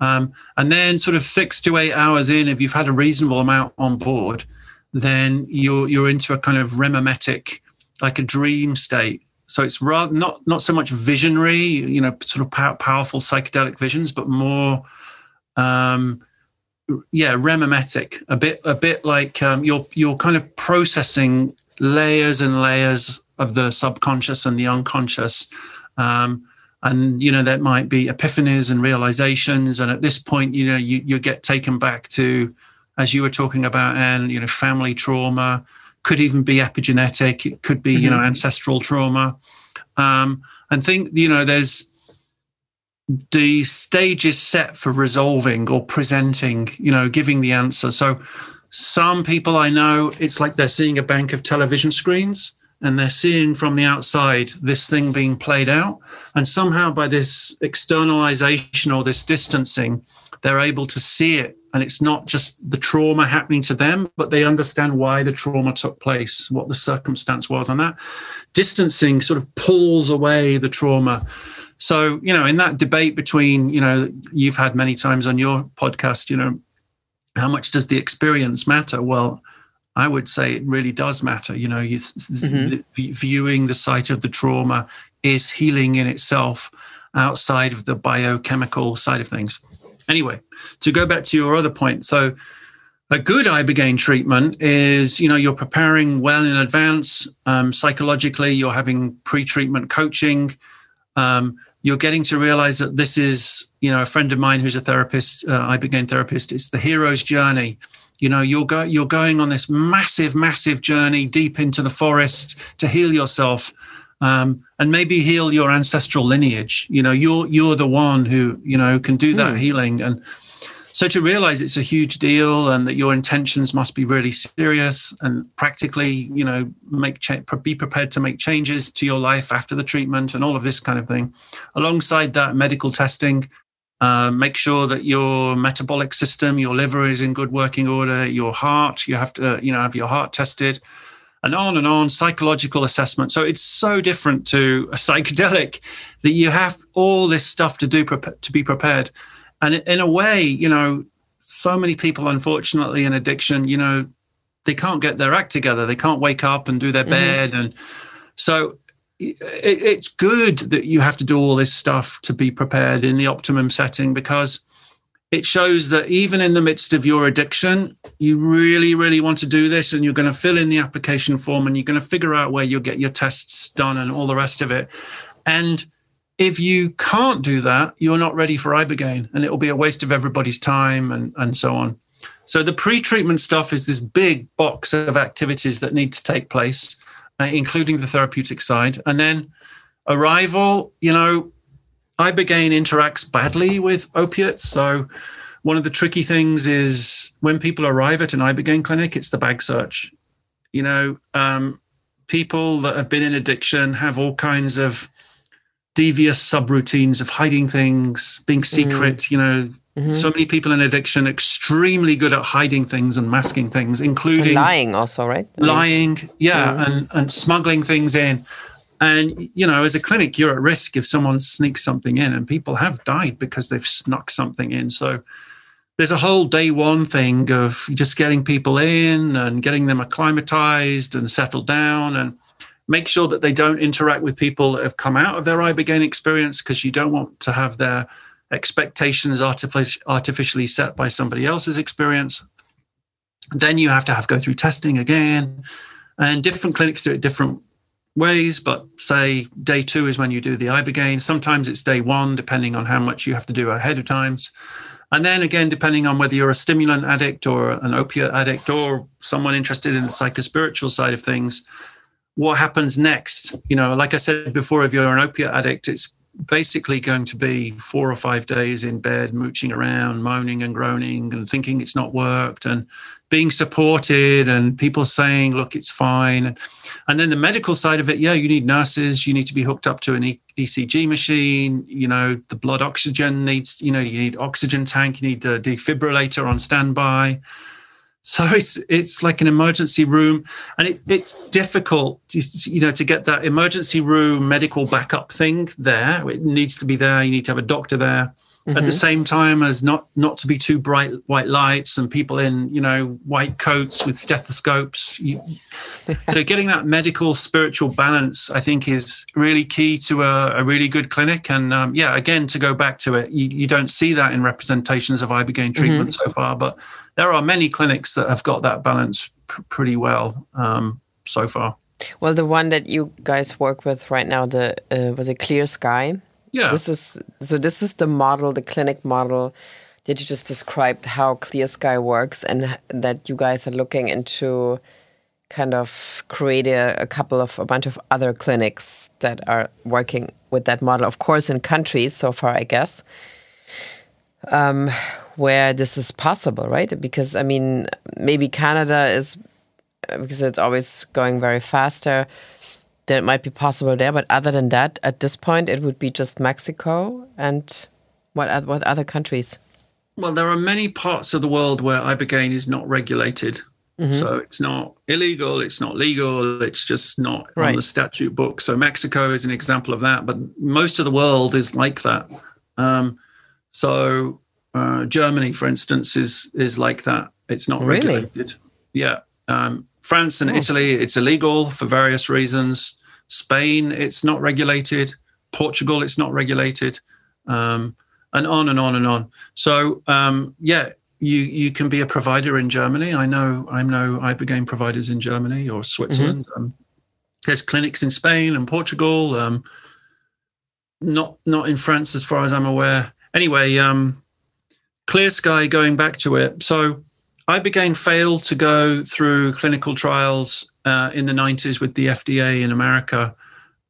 S2: Um, and then, sort of six to eight hours in, if you've had a reasonable amount on board, then you're you're into a kind of rememetic, like a dream state. So it's rather not not so much visionary, you know, sort of pow- powerful psychedelic visions, but more, um, yeah, rememetic. A bit a bit like um, you're you're kind of processing layers and layers of the subconscious and the unconscious. Um, and you know that might be epiphanies and realizations and at this point you know you, you get taken back to as you were talking about and you know family trauma could even be epigenetic it could be mm-hmm. you know mm-hmm. ancestral trauma um, and think you know there's the stage is set for resolving or presenting you know giving the answer so some people i know it's like they're seeing a bank of television screens and they're seeing from the outside this thing being played out. And somehow, by this externalization or this distancing, they're able to see it. And it's not just the trauma happening to them, but they understand why the trauma took place, what the circumstance was. And that distancing sort of pulls away the trauma. So, you know, in that debate between, you know, you've had many times on your podcast, you know, how much does the experience matter? Well, I would say it really does matter. You know, you, mm-hmm. viewing the site of the trauma is healing in itself outside of the biochemical side of things. Anyway, to go back to your other point, so a good ibogaine treatment is you know you're preparing well in advance um, psychologically you're having pre-treatment coaching um, you're getting to realize that this is you know a friend of mine who's a therapist uh, ibogaine therapist it's the hero's journey. You know you're going you're going on this massive massive journey deep into the forest to heal yourself um, and maybe heal your ancestral lineage you know you're you're the one who you know can do that mm. healing and so to realize it's a huge deal and that your intentions must be really serious and practically, you know, make cha- be prepared to make changes to your life after the treatment and all of this kind of thing. Alongside that, medical testing, uh, make sure that your metabolic system, your liver is in good working order, your heart, you have to, you know, have your heart tested and on and on psychological assessment so it's so different to a psychedelic that you have all this stuff to do to be prepared and in a way, you know, so many people, unfortunately, in addiction, you know, they can't get their act together. They can't wake up and do their mm-hmm. bed. And so it's good that you have to do all this stuff to be prepared in the optimum setting because it shows that even in the midst of your addiction, you really, really want to do this and you're going to fill in the application form and you're going to figure out where you'll get your tests done and all the rest of it. And if you can't do that, you're not ready for ibogaine, and it will be a waste of everybody's time and, and so on. So the pre-treatment stuff is this big box of activities that need to take place, uh, including the therapeutic side, and then arrival. You know, ibogaine interacts badly with opiates, so one of the tricky things is when people arrive at an ibogaine clinic, it's the bag search. You know, um, people that have been in addiction have all kinds of devious subroutines of hiding things, being secret, mm. you know. Mm-hmm. So many people in addiction extremely good at hiding things and masking things, including and
S1: lying also, right?
S2: Lying, yeah, mm. and, and smuggling things in. And you know, as a clinic, you're at risk if someone sneaks something in, and people have died because they've snuck something in. So there's a whole day one thing of just getting people in and getting them acclimatized and settled down and make sure that they don't interact with people that have come out of their ibogaine experience because you don't want to have their expectations artific- artificially set by somebody else's experience then you have to have go through testing again and different clinics do it different ways but say day two is when you do the ibogaine sometimes it's day one depending on how much you have to do ahead of times and then again depending on whether you're a stimulant addict or an opiate addict or someone interested in the psychospiritual side of things what happens next? You know, like I said before, if you're an opiate addict, it's basically going to be four or five days in bed, mooching around, moaning and groaning and thinking it's not worked and being supported and people saying, look, it's fine. And then the medical side of it, yeah, you need nurses, you need to be hooked up to an ECG machine, you know, the blood oxygen needs, you know, you need oxygen tank, you need a defibrillator on standby. So it's it's like an emergency room, and it, it's difficult, you know, to get that emergency room medical backup thing there. It needs to be there. You need to have a doctor there. Mm-hmm. At the mm-hmm. same time as not not to be too bright white lights and people in you know white coats with stethoscopes. You, <laughs> so getting that medical spiritual balance, I think, is really key to a, a really good clinic. And um, yeah, again, to go back to it, you, you don't see that in representations of ibogaine treatment mm-hmm. so far, but there are many clinics that have got that balance pr- pretty well um, so far.
S1: Well, the one that you guys work with right now, the uh, was a Clear Sky.
S2: Yeah.
S1: This is so. This is the model, the clinic model that you just described how Clear Sky works, and that you guys are looking into kind of create a, a, couple of a bunch of other clinics that are working with that model. Of course, in countries so far, I guess um, where this is possible, right? Because I mean, maybe Canada is because it's always going very faster. That it might be possible there, but other than that, at this point, it would be just Mexico and what what other countries?
S2: Well, there are many parts of the world where ibogaine is not regulated. Mm-hmm. So it's not illegal, it's not legal, it's just not right. on the statute book. So Mexico is an example of that, but most of the world is like that. Um, so uh, Germany, for instance, is is like that. It's not really? regulated. Yeah. Um, France and oh. Italy, it's illegal for various reasons. Spain, it's not regulated. Portugal, it's not regulated. Um, and on and on and on. So um, yeah, you you can be a provider in Germany. I know I know ibogaine providers in Germany or Switzerland. Mm-hmm. Um, there's clinics in Spain and Portugal. Um, not not in France, as far as I'm aware anyway, um, Clear Sky, going back to it. So ibogaine failed to go through clinical trials uh, in the 90s with the FDA in America.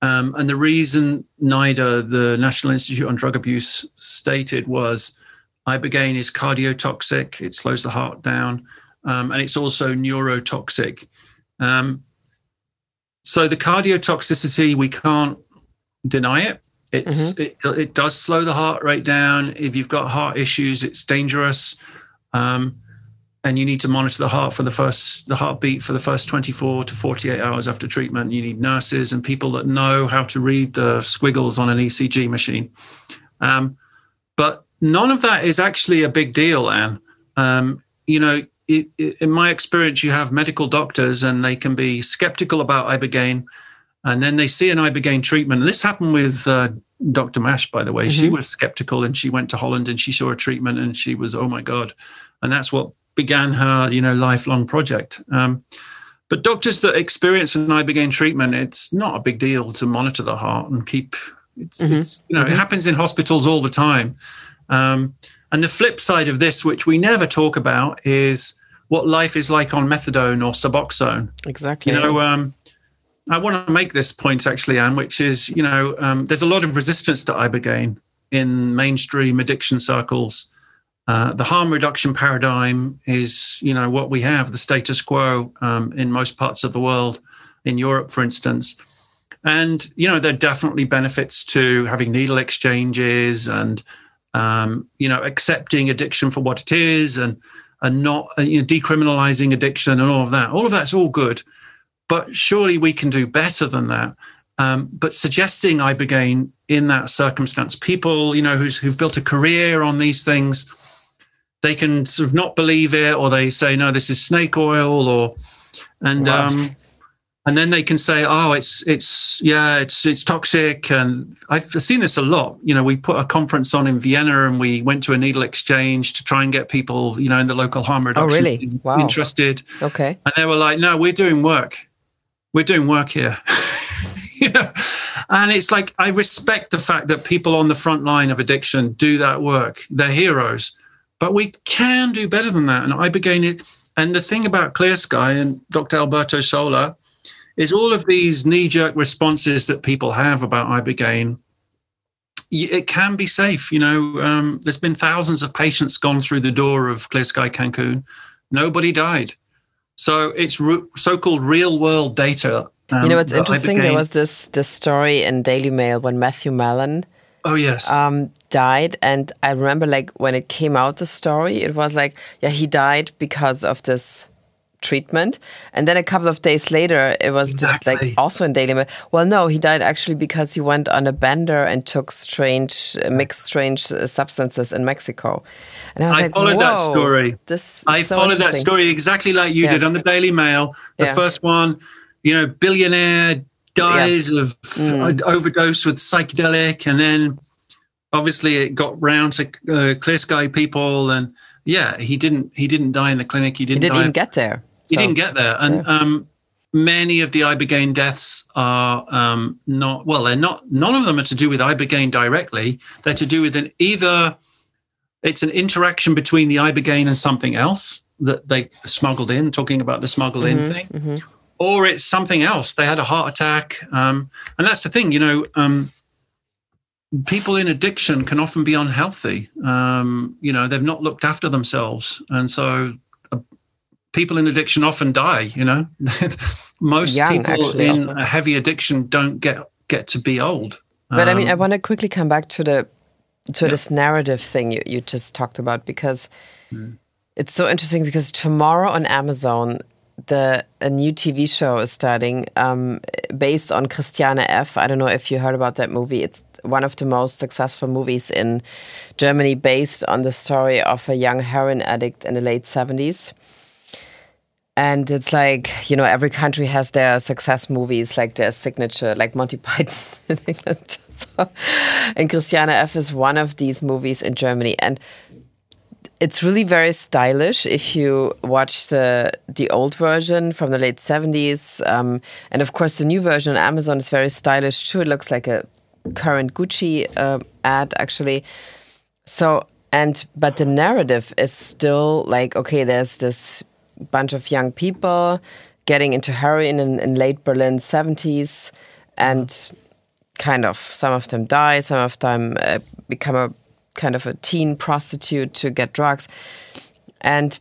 S2: Um, and the reason NIDA, the National Institute on Drug Abuse, stated was Ibogaine is cardiotoxic, it slows the heart down, um, and it's also neurotoxic. Um, so the cardiotoxicity, we can't deny it. It's mm-hmm. it, it does slow the heart rate down. If you've got heart issues, it's dangerous. Um, and you need to monitor the heart for the first the heartbeat for the first 24 to 48 hours after treatment you need nurses and people that know how to read the squiggles on an ecg machine um, but none of that is actually a big deal anne um, you know it, it, in my experience you have medical doctors and they can be skeptical about ibogaine and then they see an ibogaine treatment this happened with uh, dr mash by the way mm-hmm. she was skeptical and she went to holland and she saw a treatment and she was oh my god and that's what began her, you know, lifelong project. Um, but doctors that experience an ibogaine treatment, it's not a big deal to monitor the heart and keep. It's, mm-hmm. it's you know, mm-hmm. it happens in hospitals all the time. Um, and the flip side of this, which we never talk about, is what life is like on methadone or suboxone.
S1: Exactly.
S2: You know, um, I want to make this point actually, Anne, which is, you know, um, there's a lot of resistance to ibogaine in mainstream addiction circles. Uh, the harm reduction paradigm is, you know, what we have, the status quo um, in most parts of the world, in Europe, for instance. And, you know, there are definitely benefits to having needle exchanges and, um, you know, accepting addiction for what it is and, and not, uh, you know, decriminalizing addiction and all of that. All of that's all good. But surely we can do better than that. Um, but suggesting ibogaine in that circumstance, people, you know, who's, who've built a career on these things, they can sort of not believe it or they say no this is snake oil or and wow. um and then they can say oh it's it's yeah it's it's toxic and i've seen this a lot you know we put a conference on in vienna and we went to a needle exchange to try and get people you know in the local harm reduction
S1: oh, really? wow.
S2: interested
S1: okay
S2: and they were like no we're doing work we're doing work here <laughs> and it's like i respect the fact that people on the front line of addiction do that work they're heroes but we can do better than that. And I Ibogaine it. And the thing about Clear Sky and Dr. Alberto Sola is all of these knee jerk responses that people have about Ibogaine. It can be safe. You know, um, there's been thousands of patients gone through the door of Clear Sky Cancun. Nobody died. So it's re- so-called real-world data.
S1: Um, you know, it's interesting. Ibogaine, there was this this story in Daily Mail when Matthew Mellon
S2: Oh yes.
S1: Um, died, and I remember like when it came out the story, it was like, yeah, he died because of this treatment, and then a couple of days later, it was exactly. just like also in Daily Mail. Well, no, he died actually because he went on a bender and took strange, mixed strange uh, substances in Mexico.
S2: And I was I like, followed that story.
S1: This
S2: I
S1: so
S2: followed that story exactly like you yeah. did on the Daily Mail. The yeah. first one, you know, billionaire dies yeah. of mm. overdose with psychedelic, and then obviously it got round to uh, Clear Sky people, and yeah, he didn't he didn't die in the clinic. He didn't,
S1: he didn't even get there.
S2: He so. didn't get there, and yeah. um, many of the ibogaine deaths are um, not well. They're not. None of them are to do with ibogaine directly. They're to do with an either it's an interaction between the ibogaine and something else that they smuggled in. Talking about the smuggled mm-hmm, in thing. Mm-hmm or it's something else. They had a heart attack, um, and that's the thing. You know, um, people in addiction can often be unhealthy. Um, you know, they've not looked after themselves, and so people in addiction often die. You know, <laughs> most Young, people actually, in also. a heavy addiction don't get get to be old.
S1: But I mean, I um, want to quickly come back to the to yeah. this narrative thing you, you just talked about because. Mm. It's so interesting because tomorrow on Amazon the a new TV show is starting um, based on Christiane F. I don't know if you heard about that movie. It's one of the most successful movies in Germany, based on the story of a young heroin addict in the late seventies. And it's like you know, every country has their success movies, like their signature, like Monty <laughs> Python in England. so, and Christiane F. is one of these movies in Germany, and it's really very stylish if you watch the the old version from the late 70s um, and of course the new version on amazon is very stylish too it looks like a current gucci uh, ad actually so and but the narrative is still like okay there's this bunch of young people getting into heroin in, in late berlin 70s and kind of some of them die some of them uh, become a kind of a teen prostitute to get drugs. And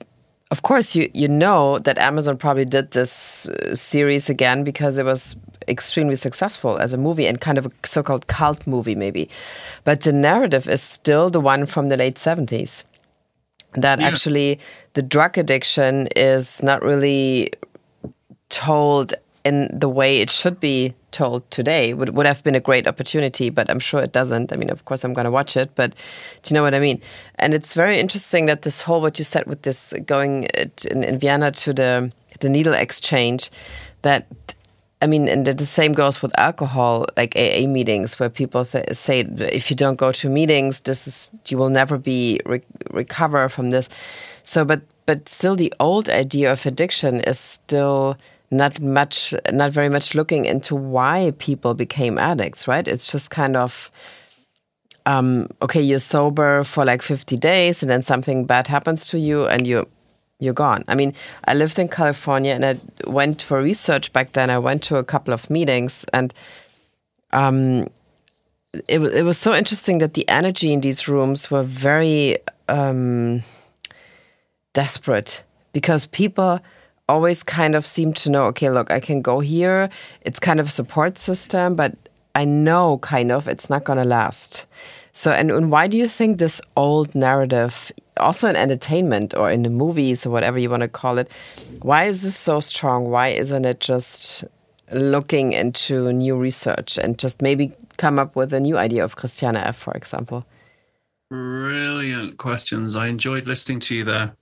S1: of course, you you know that Amazon probably did this uh, series again because it was extremely successful as a movie and kind of a so-called cult movie, maybe. But the narrative is still the one from the late seventies. That yeah. actually the drug addiction is not really told in the way it should be told today would, would have been a great opportunity, but I'm sure it doesn't. I mean, of course, I'm going to watch it, but do you know what I mean? And it's very interesting that this whole, what you said with this going uh, in, in Vienna to the, the needle exchange, that I mean, and the same goes with alcohol, like AA meetings, where people say if you don't go to meetings, this is you will never be re recover from this. So, but but still, the old idea of addiction is still not much, not very much looking into why people became addicts, right? It's just kind of, um, okay, you're sober for like 50 days and then something bad happens to you and you you're gone. I mean, I lived in California and I went for research back then. I went to a couple of meetings and um, it, it was so interesting that the energy in these rooms were very um, desperate because people always kind of seem to know okay, look, I can go here. It's kind of a support system, but I know kind of it's not going to last. So, and, and why do you think this old narrative, also in entertainment or in the movies or whatever you want to call it, why is this so strong? Why isn't it just looking into new research and just maybe come up with a new idea of Christiana F., for example?
S2: Brilliant questions. I enjoyed listening to you there.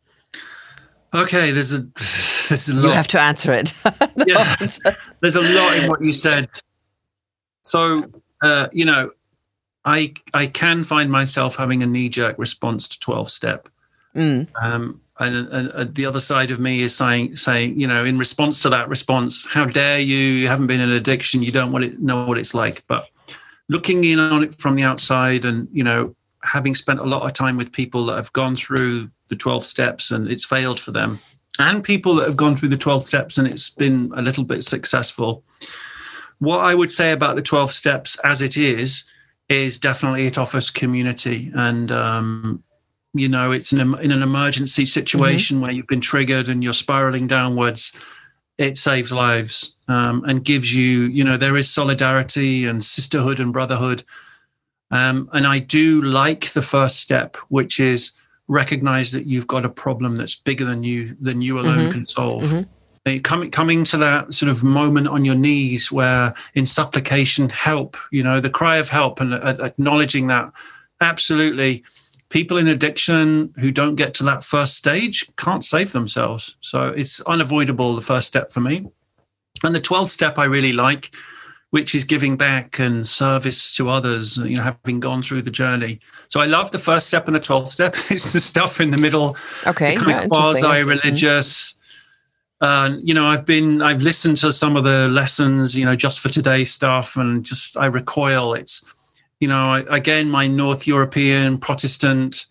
S2: Okay, there's a <laughs> there's a lot.
S1: You have to answer it. <laughs>
S2: yeah, there's a lot in what you said. So, uh, you know, I I can find myself having a knee jerk response to twelve step. Mm. Um, and, and, and, the other side of me is saying saying you know in response to that response how dare you you haven't been in addiction you don't want it know what it's like but looking in on it from the outside and you know having spent a lot of time with people that have gone through the 12 steps and it's failed for them and people that have gone through the 12 steps and it's been a little bit successful. What I would say about the 12 steps as it is, is definitely it offers community. And, um, you know, it's in, a, in an emergency situation mm-hmm. where you've been triggered and you're spiraling downwards. It saves lives um, and gives you, you know, there is solidarity and sisterhood and brotherhood. Um, and I do like the first step, which is recognize that you've got a problem that's bigger than you than you alone mm-hmm. can solve. Mm-hmm. Coming coming to that sort of moment on your knees where in supplication help, you know, the cry of help and uh, acknowledging that absolutely people in addiction who don't get to that first stage can't save themselves. So it's unavoidable the first step for me. And the 12th step I really like which is giving back and service to others, you know, having gone through the journey. So I love the first step and the 12th step. <laughs> it's the stuff in the middle.
S1: Okay.
S2: Kind of quasi religious. Uh, you know, I've been, I've listened to some of the lessons, you know, just for today stuff and just, I recoil. It's, you know, I, again, my North European Protestant,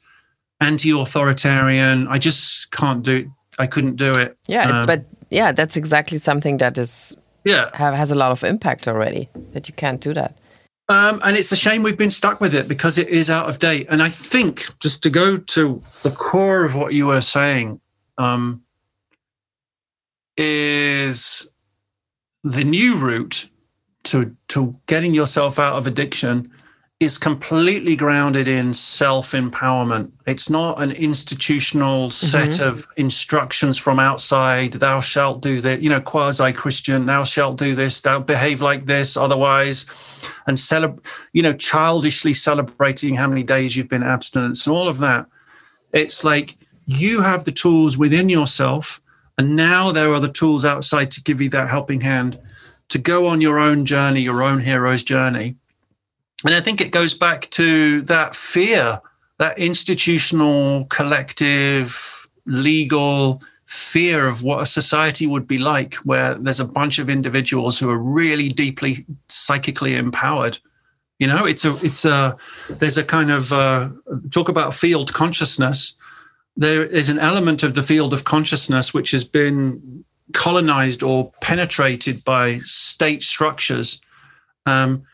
S2: anti authoritarian, I just can't do I couldn't do it.
S1: Yeah. Um, but yeah, that's exactly something that is
S2: yeah
S1: have, has a lot of impact already that you can't do that
S2: um, and it's a shame we've been stuck with it because it is out of date and i think just to go to the core of what you were saying um, is the new route to to getting yourself out of addiction is completely grounded in self empowerment. It's not an institutional set mm-hmm. of instructions from outside. Thou shalt do that, you know, quasi Christian, thou shalt do this, thou behave like this, otherwise, and celebrate, you know, childishly celebrating how many days you've been abstinent and all of that. It's like you have the tools within yourself, and now there are the tools outside to give you that helping hand to go on your own journey, your own hero's journey and I think it goes back to that fear, that institutional, collective, legal fear of what a society would be like, where there's a bunch of individuals who are really deeply psychically empowered. You know, it's a, it's a, there's a kind of uh, talk about field consciousness. There is an element of the field of consciousness which has been colonized or penetrated by state structures. Um,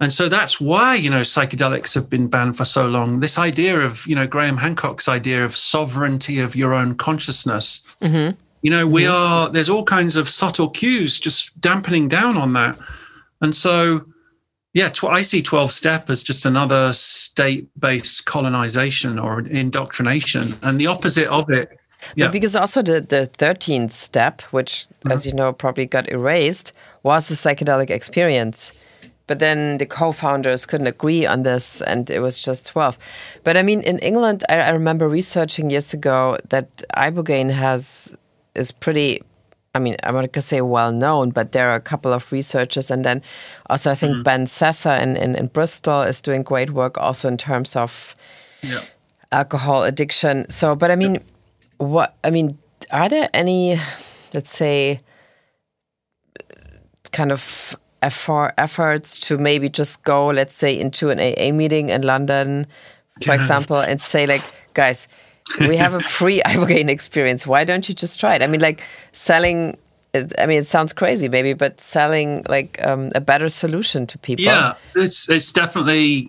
S2: and so that's why you know psychedelics have been banned for so long. This idea of you know Graham Hancock's idea of sovereignty of your own consciousness. Mm-hmm. You know, we mm-hmm. are there's all kinds of subtle cues just dampening down on that, and so yeah, tw- I see 12 step as just another state based colonization or indoctrination. And the opposite of it.
S1: Yeah. But because also the, the 13th step, which, mm-hmm. as you know, probably got erased, was a psychedelic experience. But then the co founders couldn't agree on this, and it was just 12. But I mean, in England, I, I remember researching years ago that Ibogaine has is pretty I mean, I'm not gonna say well known, but there are a couple of researchers, and then also I think mm. Ben Sessa in, in, in, Bristol is doing great work also in terms of yeah. alcohol addiction. So, but I mean, yeah. what I mean, are there any, let's say, kind of effort, efforts to maybe just go, let's say, into an AA meeting in London, for yeah. example, and say like, guys we have a free <laughs> ibogaine experience. Why don't you just try it? I mean, like selling. I mean, it sounds crazy, maybe, but selling like um, a better solution to people.
S2: Yeah, it's it's definitely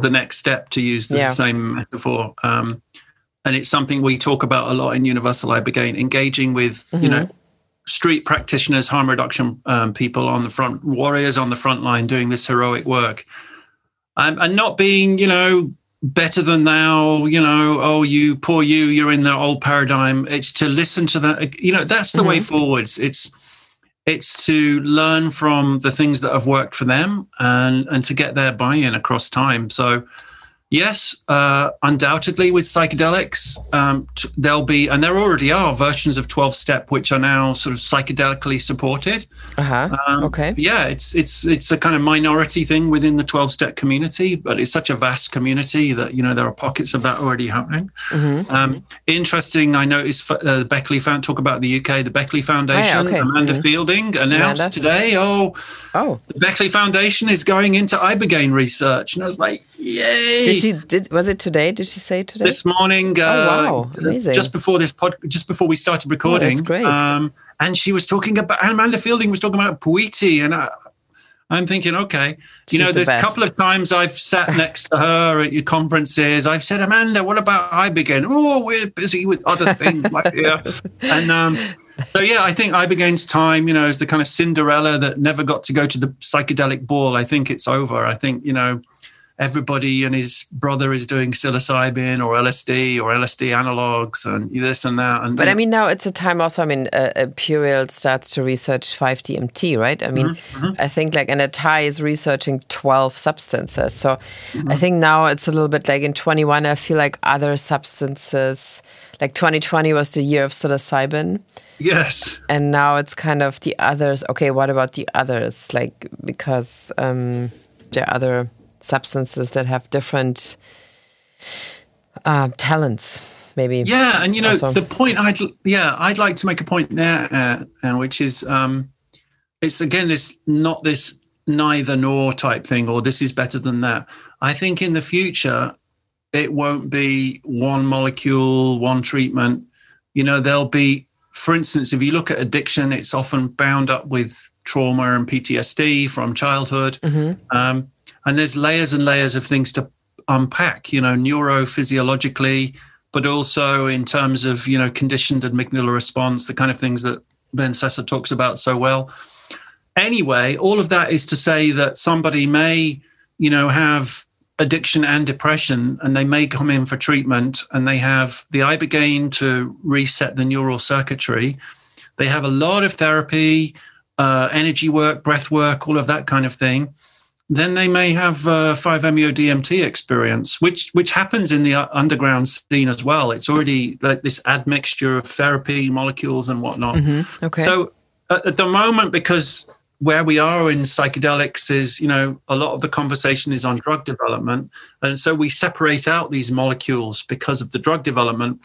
S2: the next step to use the yeah. same metaphor. Um, and it's something we talk about a lot in Universal Ibogaine, engaging with mm-hmm. you know street practitioners, harm reduction um, people on the front, warriors on the front line doing this heroic work, um, and not being you know better than thou, you know, oh, you poor you, you're in the old paradigm. It's to listen to that, you know, that's the mm-hmm. way forwards. It's, it's to learn from the things that have worked for them and, and to get their buy-in across time. So yes, uh, undoubtedly with psychedelics, um, t- there'll be, and there already are versions of 12 step which are now sort of psychedelically supported.
S1: Uh-huh. Um, okay.
S2: Yeah, it's it's it's a kind of minority thing within the 12 step community, but it's such a vast community that you know there are pockets of that already happening. Mm-hmm. Um, interesting. I noticed uh, the Beckley Found talk about the UK. The Beckley Foundation. Oh, yeah, okay. Amanda mm-hmm. Fielding announced Amanda. today. Oh, oh, the Beckley Foundation is going into ibogaine research, and I was like, yay!
S1: Did she? Did was it today? Did she say today?
S2: This morning.
S1: Uh, oh wow! Amazing.
S2: Just before this pod, just before we started recording. Oh,
S1: that's great. Um,
S2: and she was talking about Amanda Fielding was talking about Bwiti, and I, I'm thinking, okay, you know, the, the couple of times I've sat <laughs> next to her at your conferences, I've said, Amanda, what about I Ibogaine? Oh, we're busy with other things like yeah. <laughs> And um, so yeah, I think I Ibogaine's time, you know, is the kind of Cinderella that never got to go to the psychedelic ball. I think it's over. I think you know everybody and his brother is doing psilocybin or LSD or LSD analogs and this and that. And
S1: but I mean, now it's a time also. I mean, uh, Imperial starts to research 5-DMT, right? I mean, mm-hmm, mm-hmm. I think like and Atai is researching 12 substances. So mm-hmm. I think now it's a little bit like in 21. I feel like other substances, like 2020 was the year of psilocybin.
S2: Yes.
S1: And now it's kind of the others. Okay, what about the others? Like because um, there are other substances that have different uh, talents maybe
S2: yeah and you know also. the point i'd yeah i'd like to make a point there uh, and which is um it's again this not this neither nor type thing or this is better than that i think in the future it won't be one molecule one treatment you know there'll be for instance if you look at addiction it's often bound up with trauma and ptsd from childhood mm-hmm. um, and there's layers and layers of things to unpack you know neurophysiologically but also in terms of you know conditioned amygdala response the kind of things that ben sessa talks about so well. Anyway all of that is to say that somebody may you know have addiction and depression and they may come in for treatment and they have the ibogaine to reset the neural circuitry. They have a lot of therapy uh, energy work breath work all of that kind of thing then they may have uh, 5-MeO-DMT experience, which which happens in the uh, underground scene as well. It's already like this admixture of therapy molecules and whatnot. Mm-hmm. Okay. So at, at the moment, because where we are in psychedelics is, you know, a lot of the conversation is on drug development, and so we separate out these molecules because of the drug development.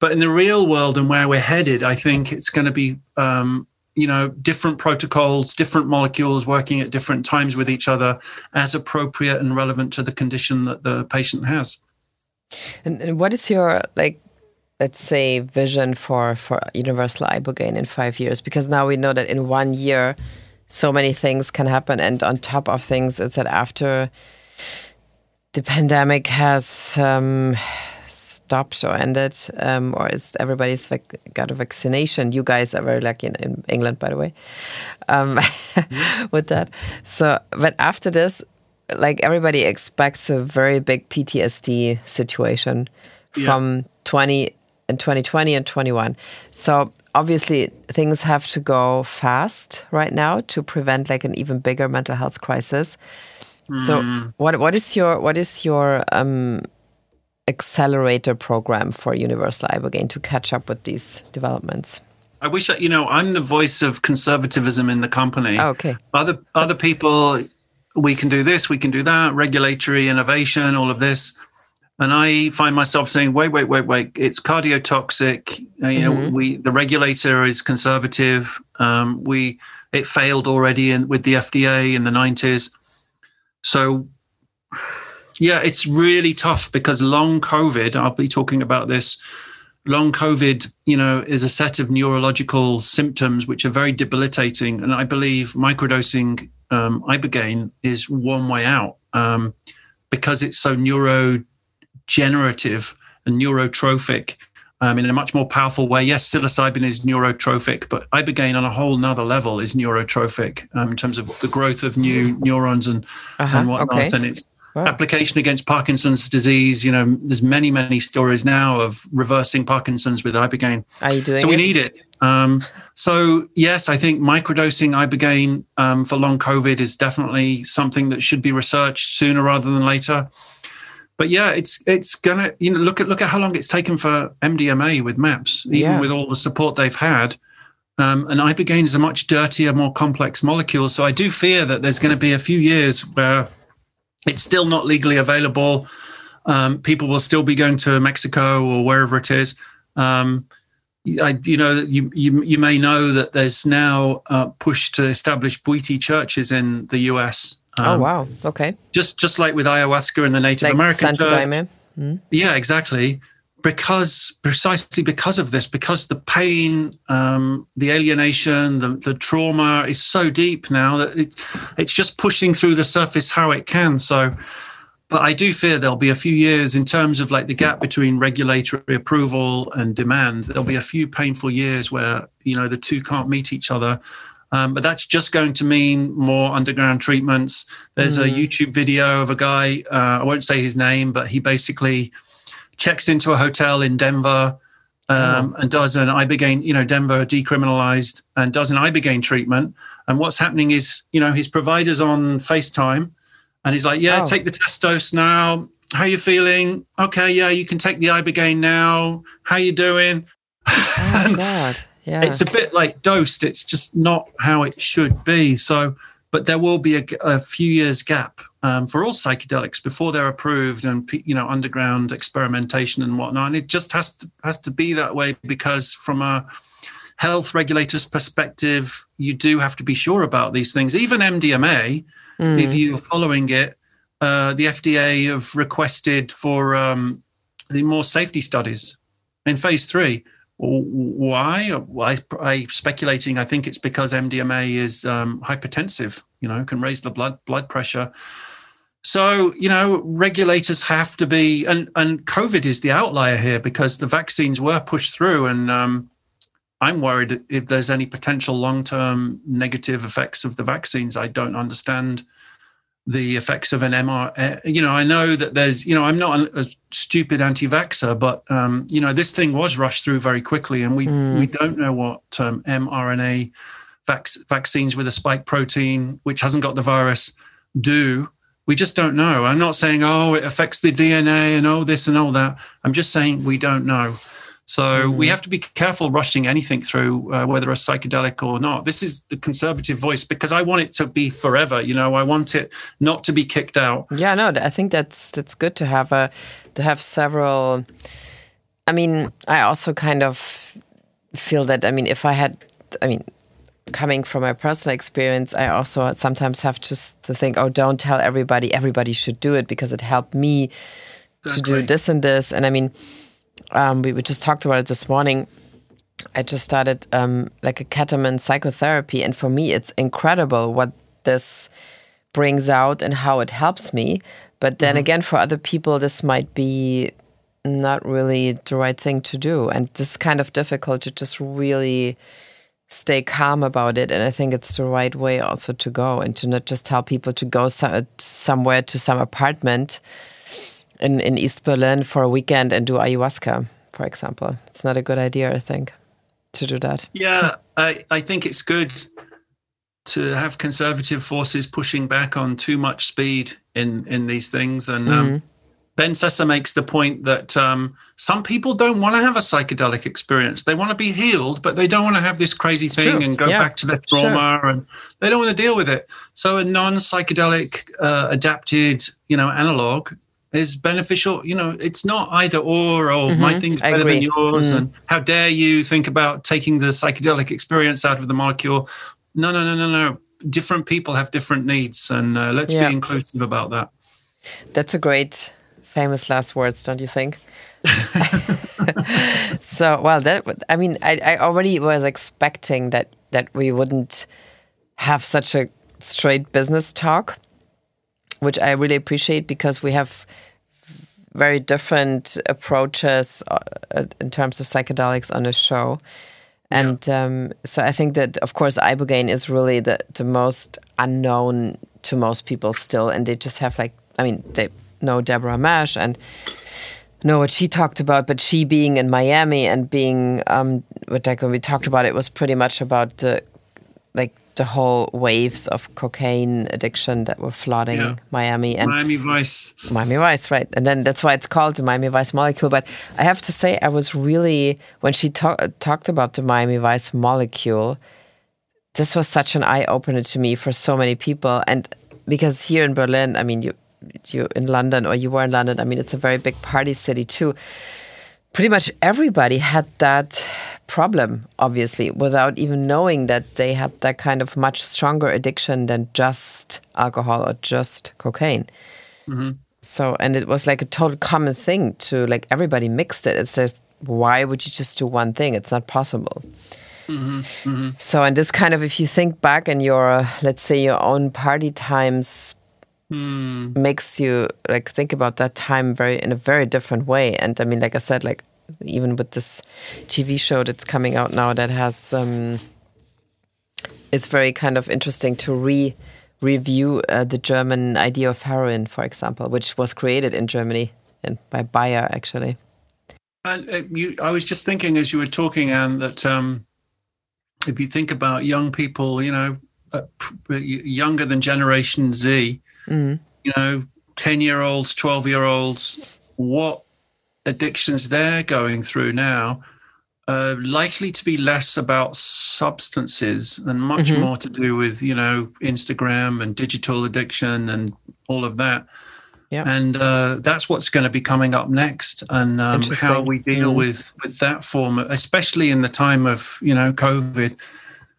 S2: But in the real world and where we're headed, I think it's going to be um, you know different protocols different molecules working at different times with each other as appropriate and relevant to the condition that the patient has
S1: and, and what is your like let's say vision for for universal ibogaine in five years because now we know that in one year so many things can happen. And on top of things, is that after the pandemic has um, stopped or ended, um, or is everybody's got a vaccination? You guys are very lucky in, in England, by the way, um, <laughs> with that. So, but after this, like everybody expects a very big PTSD situation yeah. from 20 and 2020 and 21. So obviously things have to go fast right now to prevent like an even bigger mental health crisis. So hmm. what what is your what is your um, accelerator program for Universal Ibogaine to catch up with these developments?
S2: I wish that you know I'm the voice of conservatism in the company.
S1: Oh, okay.
S2: Other other people, we can do this, we can do that, regulatory innovation, all of this and I find myself saying, "Wait, wait, wait, wait! It's cardiotoxic. Uh, you mm-hmm. know, we the regulator is conservative. Um, we it failed already in, with the FDA in the nineties. So, yeah, it's really tough because long COVID. I'll be talking about this. Long COVID, you know, is a set of neurological symptoms which are very debilitating, and I believe microdosing um, ibogaine is one way out um, because it's so neuro generative and neurotrophic um, in a much more powerful way. Yes, psilocybin is neurotrophic, but ibogaine on a whole nother level is neurotrophic um, in terms of the growth of new neurons and, uh-huh, and whatnot. Okay. And its wow. application against Parkinson's disease. You know, there's many, many stories now of reversing Parkinson's with ibogaine.
S1: Are you doing
S2: so
S1: it?
S2: we need it. Um, so yes, I think microdosing ibogaine um, for long COVID is definitely something that should be researched sooner rather than later but yeah, it's it's gonna you know look at look at how long it's taken for MDMA with MAPS, even yeah. with all the support they've had. Um, and ibogaine is a much dirtier, more complex molecule. So I do fear that there's going to be a few years where it's still not legally available. Um, people will still be going to Mexico or wherever it is. Um, I, you know, you, you you may know that there's now a push to establish Bwiti churches in the U.S.
S1: Oh, um, oh wow! Okay.
S2: Just just like with ayahuasca and the Native like American church. Mm. Yeah, exactly. Because precisely because of this, because the pain, um, the alienation, the, the trauma is so deep now that it, it's just pushing through the surface how it can. So, but I do fear there'll be a few years in terms of like the gap between regulatory approval and demand. There'll be a few painful years where you know the two can't meet each other um, but that's just going to mean more underground treatments. There's mm. a YouTube video of a guy, uh, I won't say his name, but he basically checks into a hotel in Denver um, oh. and does an Ibogaine, you know, Denver decriminalized and does an Ibogaine treatment. And what's happening is, you know, his provider's on FaceTime and he's like, yeah, oh. take the test dose now. How you feeling? Okay, yeah, you can take the Ibogaine now. How you doing?
S1: Oh, <laughs> God yeah.
S2: it's a bit like dosed. It's just not how it should be. So, but there will be a, a few years gap um, for all psychedelics before they're approved and you know underground experimentation and whatnot. And it just has to has to be that way because from a health regulator's perspective, you do have to be sure about these things. Even MDMA, mm. if you're following it, uh, the FDA have requested for um, more safety studies in phase three why? Why? I speculating. I think it's because MDMA is um, hypertensive. You know, can raise the blood blood pressure. So you know, regulators have to be, and and COVID is the outlier here because the vaccines were pushed through, and um, I'm worried if there's any potential long term negative effects of the vaccines. I don't understand the effects of an MR. Eh, you know, I know that there's, you know, I'm not a, a stupid anti-vaxxer, but um, you know, this thing was rushed through very quickly, and we mm. we don't know what um, mRNA vac- vaccines with a spike protein, which hasn't got the virus, do. We just don't know. I'm not saying, oh, it affects the DNA and all this and all that. I'm just saying we don't know. So mm. we have to be careful rushing anything through, uh, whether a psychedelic or not. This is the conservative voice because I want it to be forever. You know, I want it not to be kicked out.
S1: Yeah, no, I think that's that's good to have a to have several. I mean, I also kind of feel that. I mean, if I had, I mean, coming from my personal experience, I also sometimes have to to think, oh, don't tell everybody. Everybody should do it because it helped me exactly. to do this and this. And I mean um, we, we just talked about it this morning. I just started um, like a ketamine psychotherapy, and for me, it's incredible what this brings out and how it helps me. But then mm -hmm. again, for other people, this might be not really the right thing to do, and this is kind of difficult to just really stay calm about it. And I think it's the right way also to go and to not just tell people to go so somewhere to some apartment in, in East Berlin for a weekend and do ayahuasca, for example. It's not a good idea, I think, to do that.
S2: Yeah, I, I think it's good to have conservative forces pushing back on too much speed in, in these things. And um, mm. Ben Sessa makes the point that um, some people don't want to have a psychedelic experience. They want to be healed, but they don't want to have this crazy it's thing true. and go yeah. back to their trauma, sure. and they don't want to deal with it. So a non-psychedelic uh, adapted, you know, analog is beneficial. You know, it's not either or. Or mm-hmm. my thing's better than yours, mm. and how dare you think about taking the psychedelic experience out of the molecule? No, no, no, no, no. Different people have different needs, and uh, let's yeah. be inclusive about that.
S1: That's a great famous last words, don't you think? <laughs> so well that i mean I, I already was expecting that that we wouldn't have such a straight business talk which i really appreciate because we have very different approaches uh, in terms of psychedelics on the show and yeah. um, so i think that of course ibogaine is really the, the most unknown to most people still and they just have like i mean they know Deborah Mash and know what she talked about, but she being in Miami and being um, what like when we talked about it was pretty much about the like the whole waves of cocaine addiction that were flooding yeah. Miami and
S2: Miami Vice.
S1: Miami Vice, right? And then that's why it's called the Miami Vice molecule. But I have to say, I was really when she talk, talked about the Miami Vice molecule. This was such an eye opener to me for so many people, and because here in Berlin, I mean, you you in London or you were in London, I mean, it's a very big party city too. Pretty much everybody had that problem, obviously, without even knowing that they had that kind of much stronger addiction than just alcohol or just cocaine. Mm -hmm. So, and it was like a total common thing to like everybody mixed it. It's just, why would you just do one thing? It's not possible. Mm -hmm, mm -hmm. So, and this kind of, if you think back in your, let's say, your own party times mm. makes you like think about that time very in a very different way. And I mean, like I said, like even with this TV show that's coming out now that has um, it's very kind of interesting to re review uh, the German idea of heroin, for example, which was created in Germany and by Bayer actually.
S2: And uh, you, I was just thinking as you were talking, Anne, that um, if you think about young people, you know, uh, younger than Generation Z, mm. you know, 10 year olds, 12 year olds, what addictions they're going through now are likely to be less about substances and much mm-hmm. more to do with, you know, Instagram and digital addiction and all of that. Yeah. And uh, that's what's going to be coming up next, and um, how we deal mm. with with that form, especially in the time of you know COVID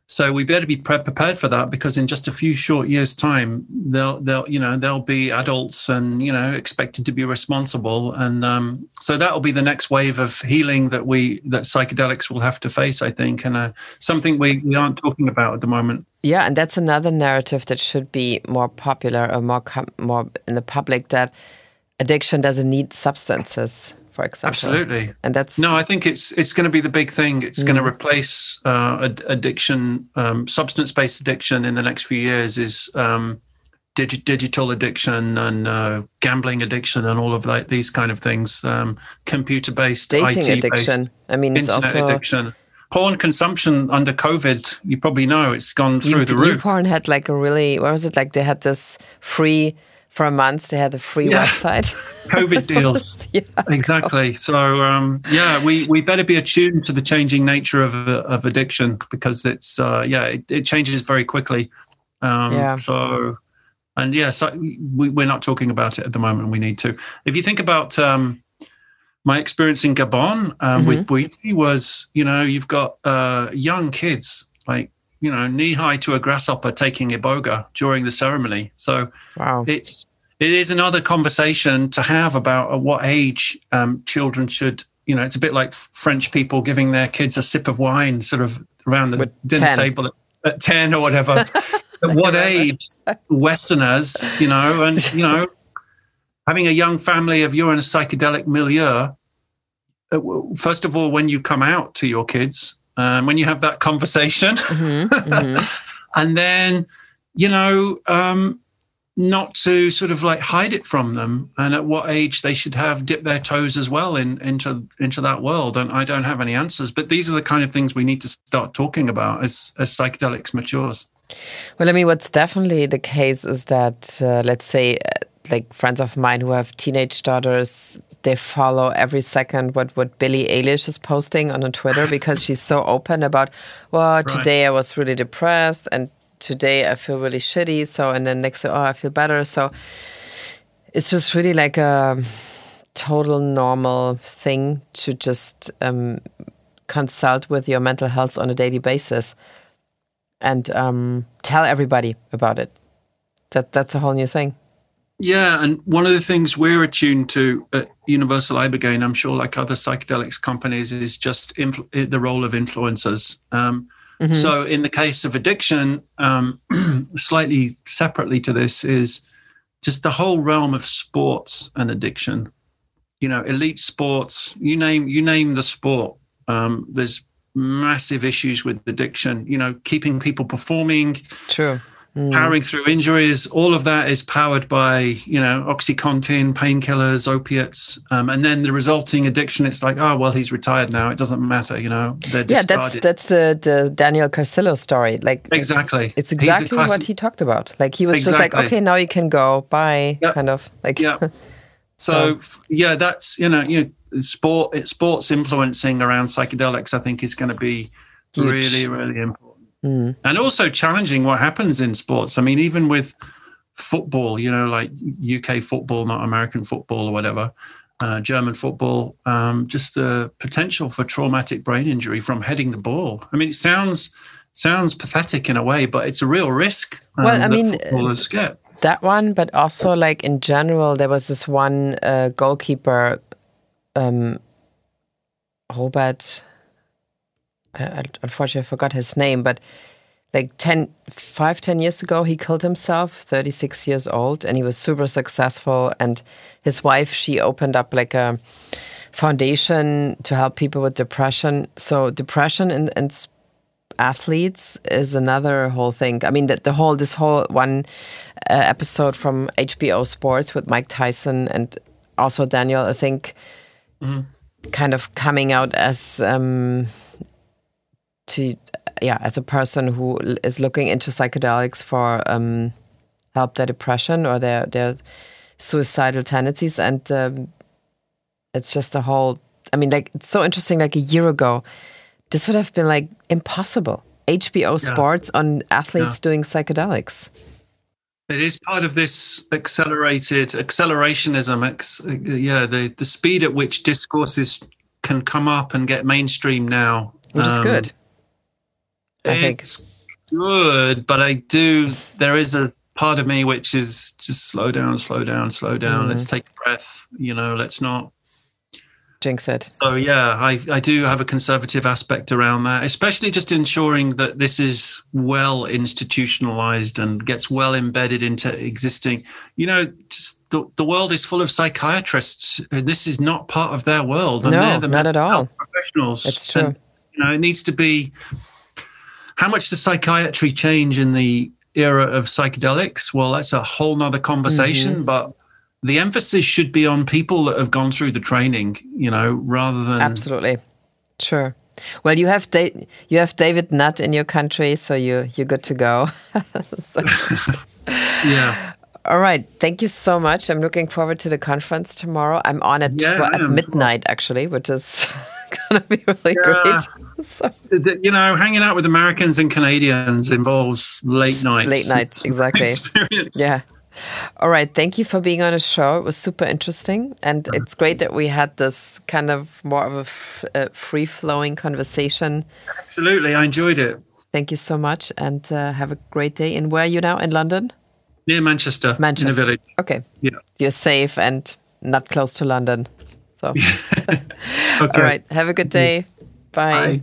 S2: so we better be prepared for that because in just a few short years' time, they'll they'll you know they'll be adults and you know expected to be responsible, and um, so that will be the next wave of healing that we that psychedelics will have to face, I think, and uh, something we, we aren't talking about at the moment.
S1: Yeah, and that's another narrative that should be more popular or more more in the public that addiction doesn't need substances for example.
S2: Absolutely,
S1: and that's
S2: no. I think it's it's going to be the big thing. It's mm. going to replace uh, addiction, um, substance-based addiction in the next few years. Is um, dig- digital addiction and uh, gambling addiction and all of that, these kind of things. Um, computer-based,
S1: dating IT addiction. I mean, internet also...
S2: addiction porn consumption under COVID, you probably know it's gone through you, the roof.
S1: Porn had like a really, what was it like? They had this free for a month they had a free yeah. website <laughs> <laughs>
S2: covid deals <laughs> yeah. exactly so um, yeah we we better be attuned to the changing nature of of addiction because it's uh, yeah it, it, changes very quickly um, yeah. so and yeah so we, we're not talking about it at the moment we need to if you think about um, my experience in gabon um, mm-hmm. with Bwiti was you know you've got uh, young kids like you know, knee high to a grasshopper taking iboga during the ceremony. So wow. it's it is another conversation to have about at what age um, children should you know, it's a bit like French people giving their kids a sip of wine, sort of around the With dinner 10. table at, at ten or whatever. <laughs> at what age, Westerners, you know, and you know, having a young family of you're in a psychedelic milieu. Uh, first of all, when you come out to your kids, um, when you have that conversation, mm-hmm, mm-hmm. <laughs> and then you know, um, not to sort of like hide it from them and at what age they should have dipped their toes as well in, into into that world and i don't have any answers but these are the kind of things we need to start talking about as as psychedelics matures
S1: well i mean what's definitely the case is that uh, let's say uh, like friends of mine who have teenage daughters they follow every second what what Billie Eilish is posting on Twitter because she's so open about well right. today I was really depressed and today I feel really shitty. So, and then next, day, oh, I feel better. So it's just really like a total normal thing to just um, consult with your mental health on a daily basis and um, tell everybody about it. That that's a whole new thing.
S2: Yeah, and one of the things we're attuned to at Universal Ibogaine, I'm sure, like other psychedelics companies, is just the role of influencers. Um, Mm-hmm. So, in the case of addiction, um, <clears throat> slightly separately to this is just the whole realm of sports and addiction. You know, elite sports. You name you name the sport. Um, there's massive issues with addiction. You know, keeping people performing.
S1: True mm.
S2: powering through injuries. All of that is powered by, you know, Oxycontin, painkillers, opiates. Um, and then the resulting addiction, it's like, oh, well, he's retired now. It doesn't matter, you know.
S1: yeah, that's that's the, the Daniel Carcillo story. Like
S2: Exactly.
S1: It's exactly what he talked about. Like he was exactly. just like, okay, now you can go. Bye. Yep. Kind of like
S2: Yeah. <laughs> So, so yeah, that's you know, you know, sport sports influencing around psychedelics, I think is going to be Huge. really, really important. Mm. And also challenging what happens in sports. I mean, even with football, you know, like UK football, not American football or whatever, uh, German football, um, just the potential for traumatic brain injury from heading the ball. I mean, it sounds sounds pathetic in a way, but it's a real risk.
S1: Um, well, I mean, footballers get. That one, but also like in general, there was this one uh, goalkeeper, um, Robert I, unfortunately, I forgot his name, but like 10, five, 10 years ago, he killed himself, 36 years old, and he was super successful. And his wife, she opened up like a foundation to help people with depression. So, depression and, and athletes is another whole thing. I mean, the, the whole, this whole one uh, episode from HBO Sports with Mike Tyson and also Daniel, I think, mm -hmm. kind of coming out as. Um, to yeah as a person who is looking into psychedelics for um, help their depression or their their suicidal tendencies. And um, it's just a whole i mean like it's so interesting like a year ago this would have been like impossible. Hbo yeah. sports on athletes yeah. doing psychedelics.
S2: It is part of this accelerated accelerationism yeah the the speed at which discourses can come up and get mainstream now.
S1: Which um, is good
S2: I it's think. good, but I do. There is a part of me which is just slow down, slow down, slow down. Mm. Let's take a breath. You know, let's not
S1: jinx it.
S2: So yeah, I, I do have a conservative aspect around that, especially just ensuring that this is well institutionalized and gets well embedded into existing. You know, just the, the world is full of psychiatrists, and this is not part of their world. And
S1: no,
S2: they're the
S1: not at all.
S2: Professionals.
S1: It's true. And,
S2: you know, it needs to be how much does psychiatry change in the era of psychedelics? Well, that's a whole nother conversation, mm-hmm. but the emphasis should be on people that have gone through the training, you know, rather than
S1: absolutely sure. Well, you have da- you have David Nutt in your country, so you you're good to go. <laughs> <laughs>
S2: yeah.
S1: All right. Thank you so much. I'm looking forward to the conference tomorrow. I'm on at, yeah, tw- at midnight, actually, which is <laughs> gonna be really yeah. great. <laughs> So.
S2: You know, hanging out with Americans and Canadians involves late nights.
S1: Late nights, <laughs> exactly.
S2: Experience.
S1: Yeah. All right. Thank you for being on the show. It was super interesting. And it's great that we had this kind of more of a, a free flowing conversation.
S2: Absolutely. I enjoyed it.
S1: Thank you so much. And uh, have a great day. And where are you now? In London?
S2: Near Manchester.
S1: Manchester.
S2: In a village.
S1: Okay.
S2: Yeah.
S1: You're safe and not close to London. So, <laughs> okay. <laughs> all right. Have a good day. Bye. Bye.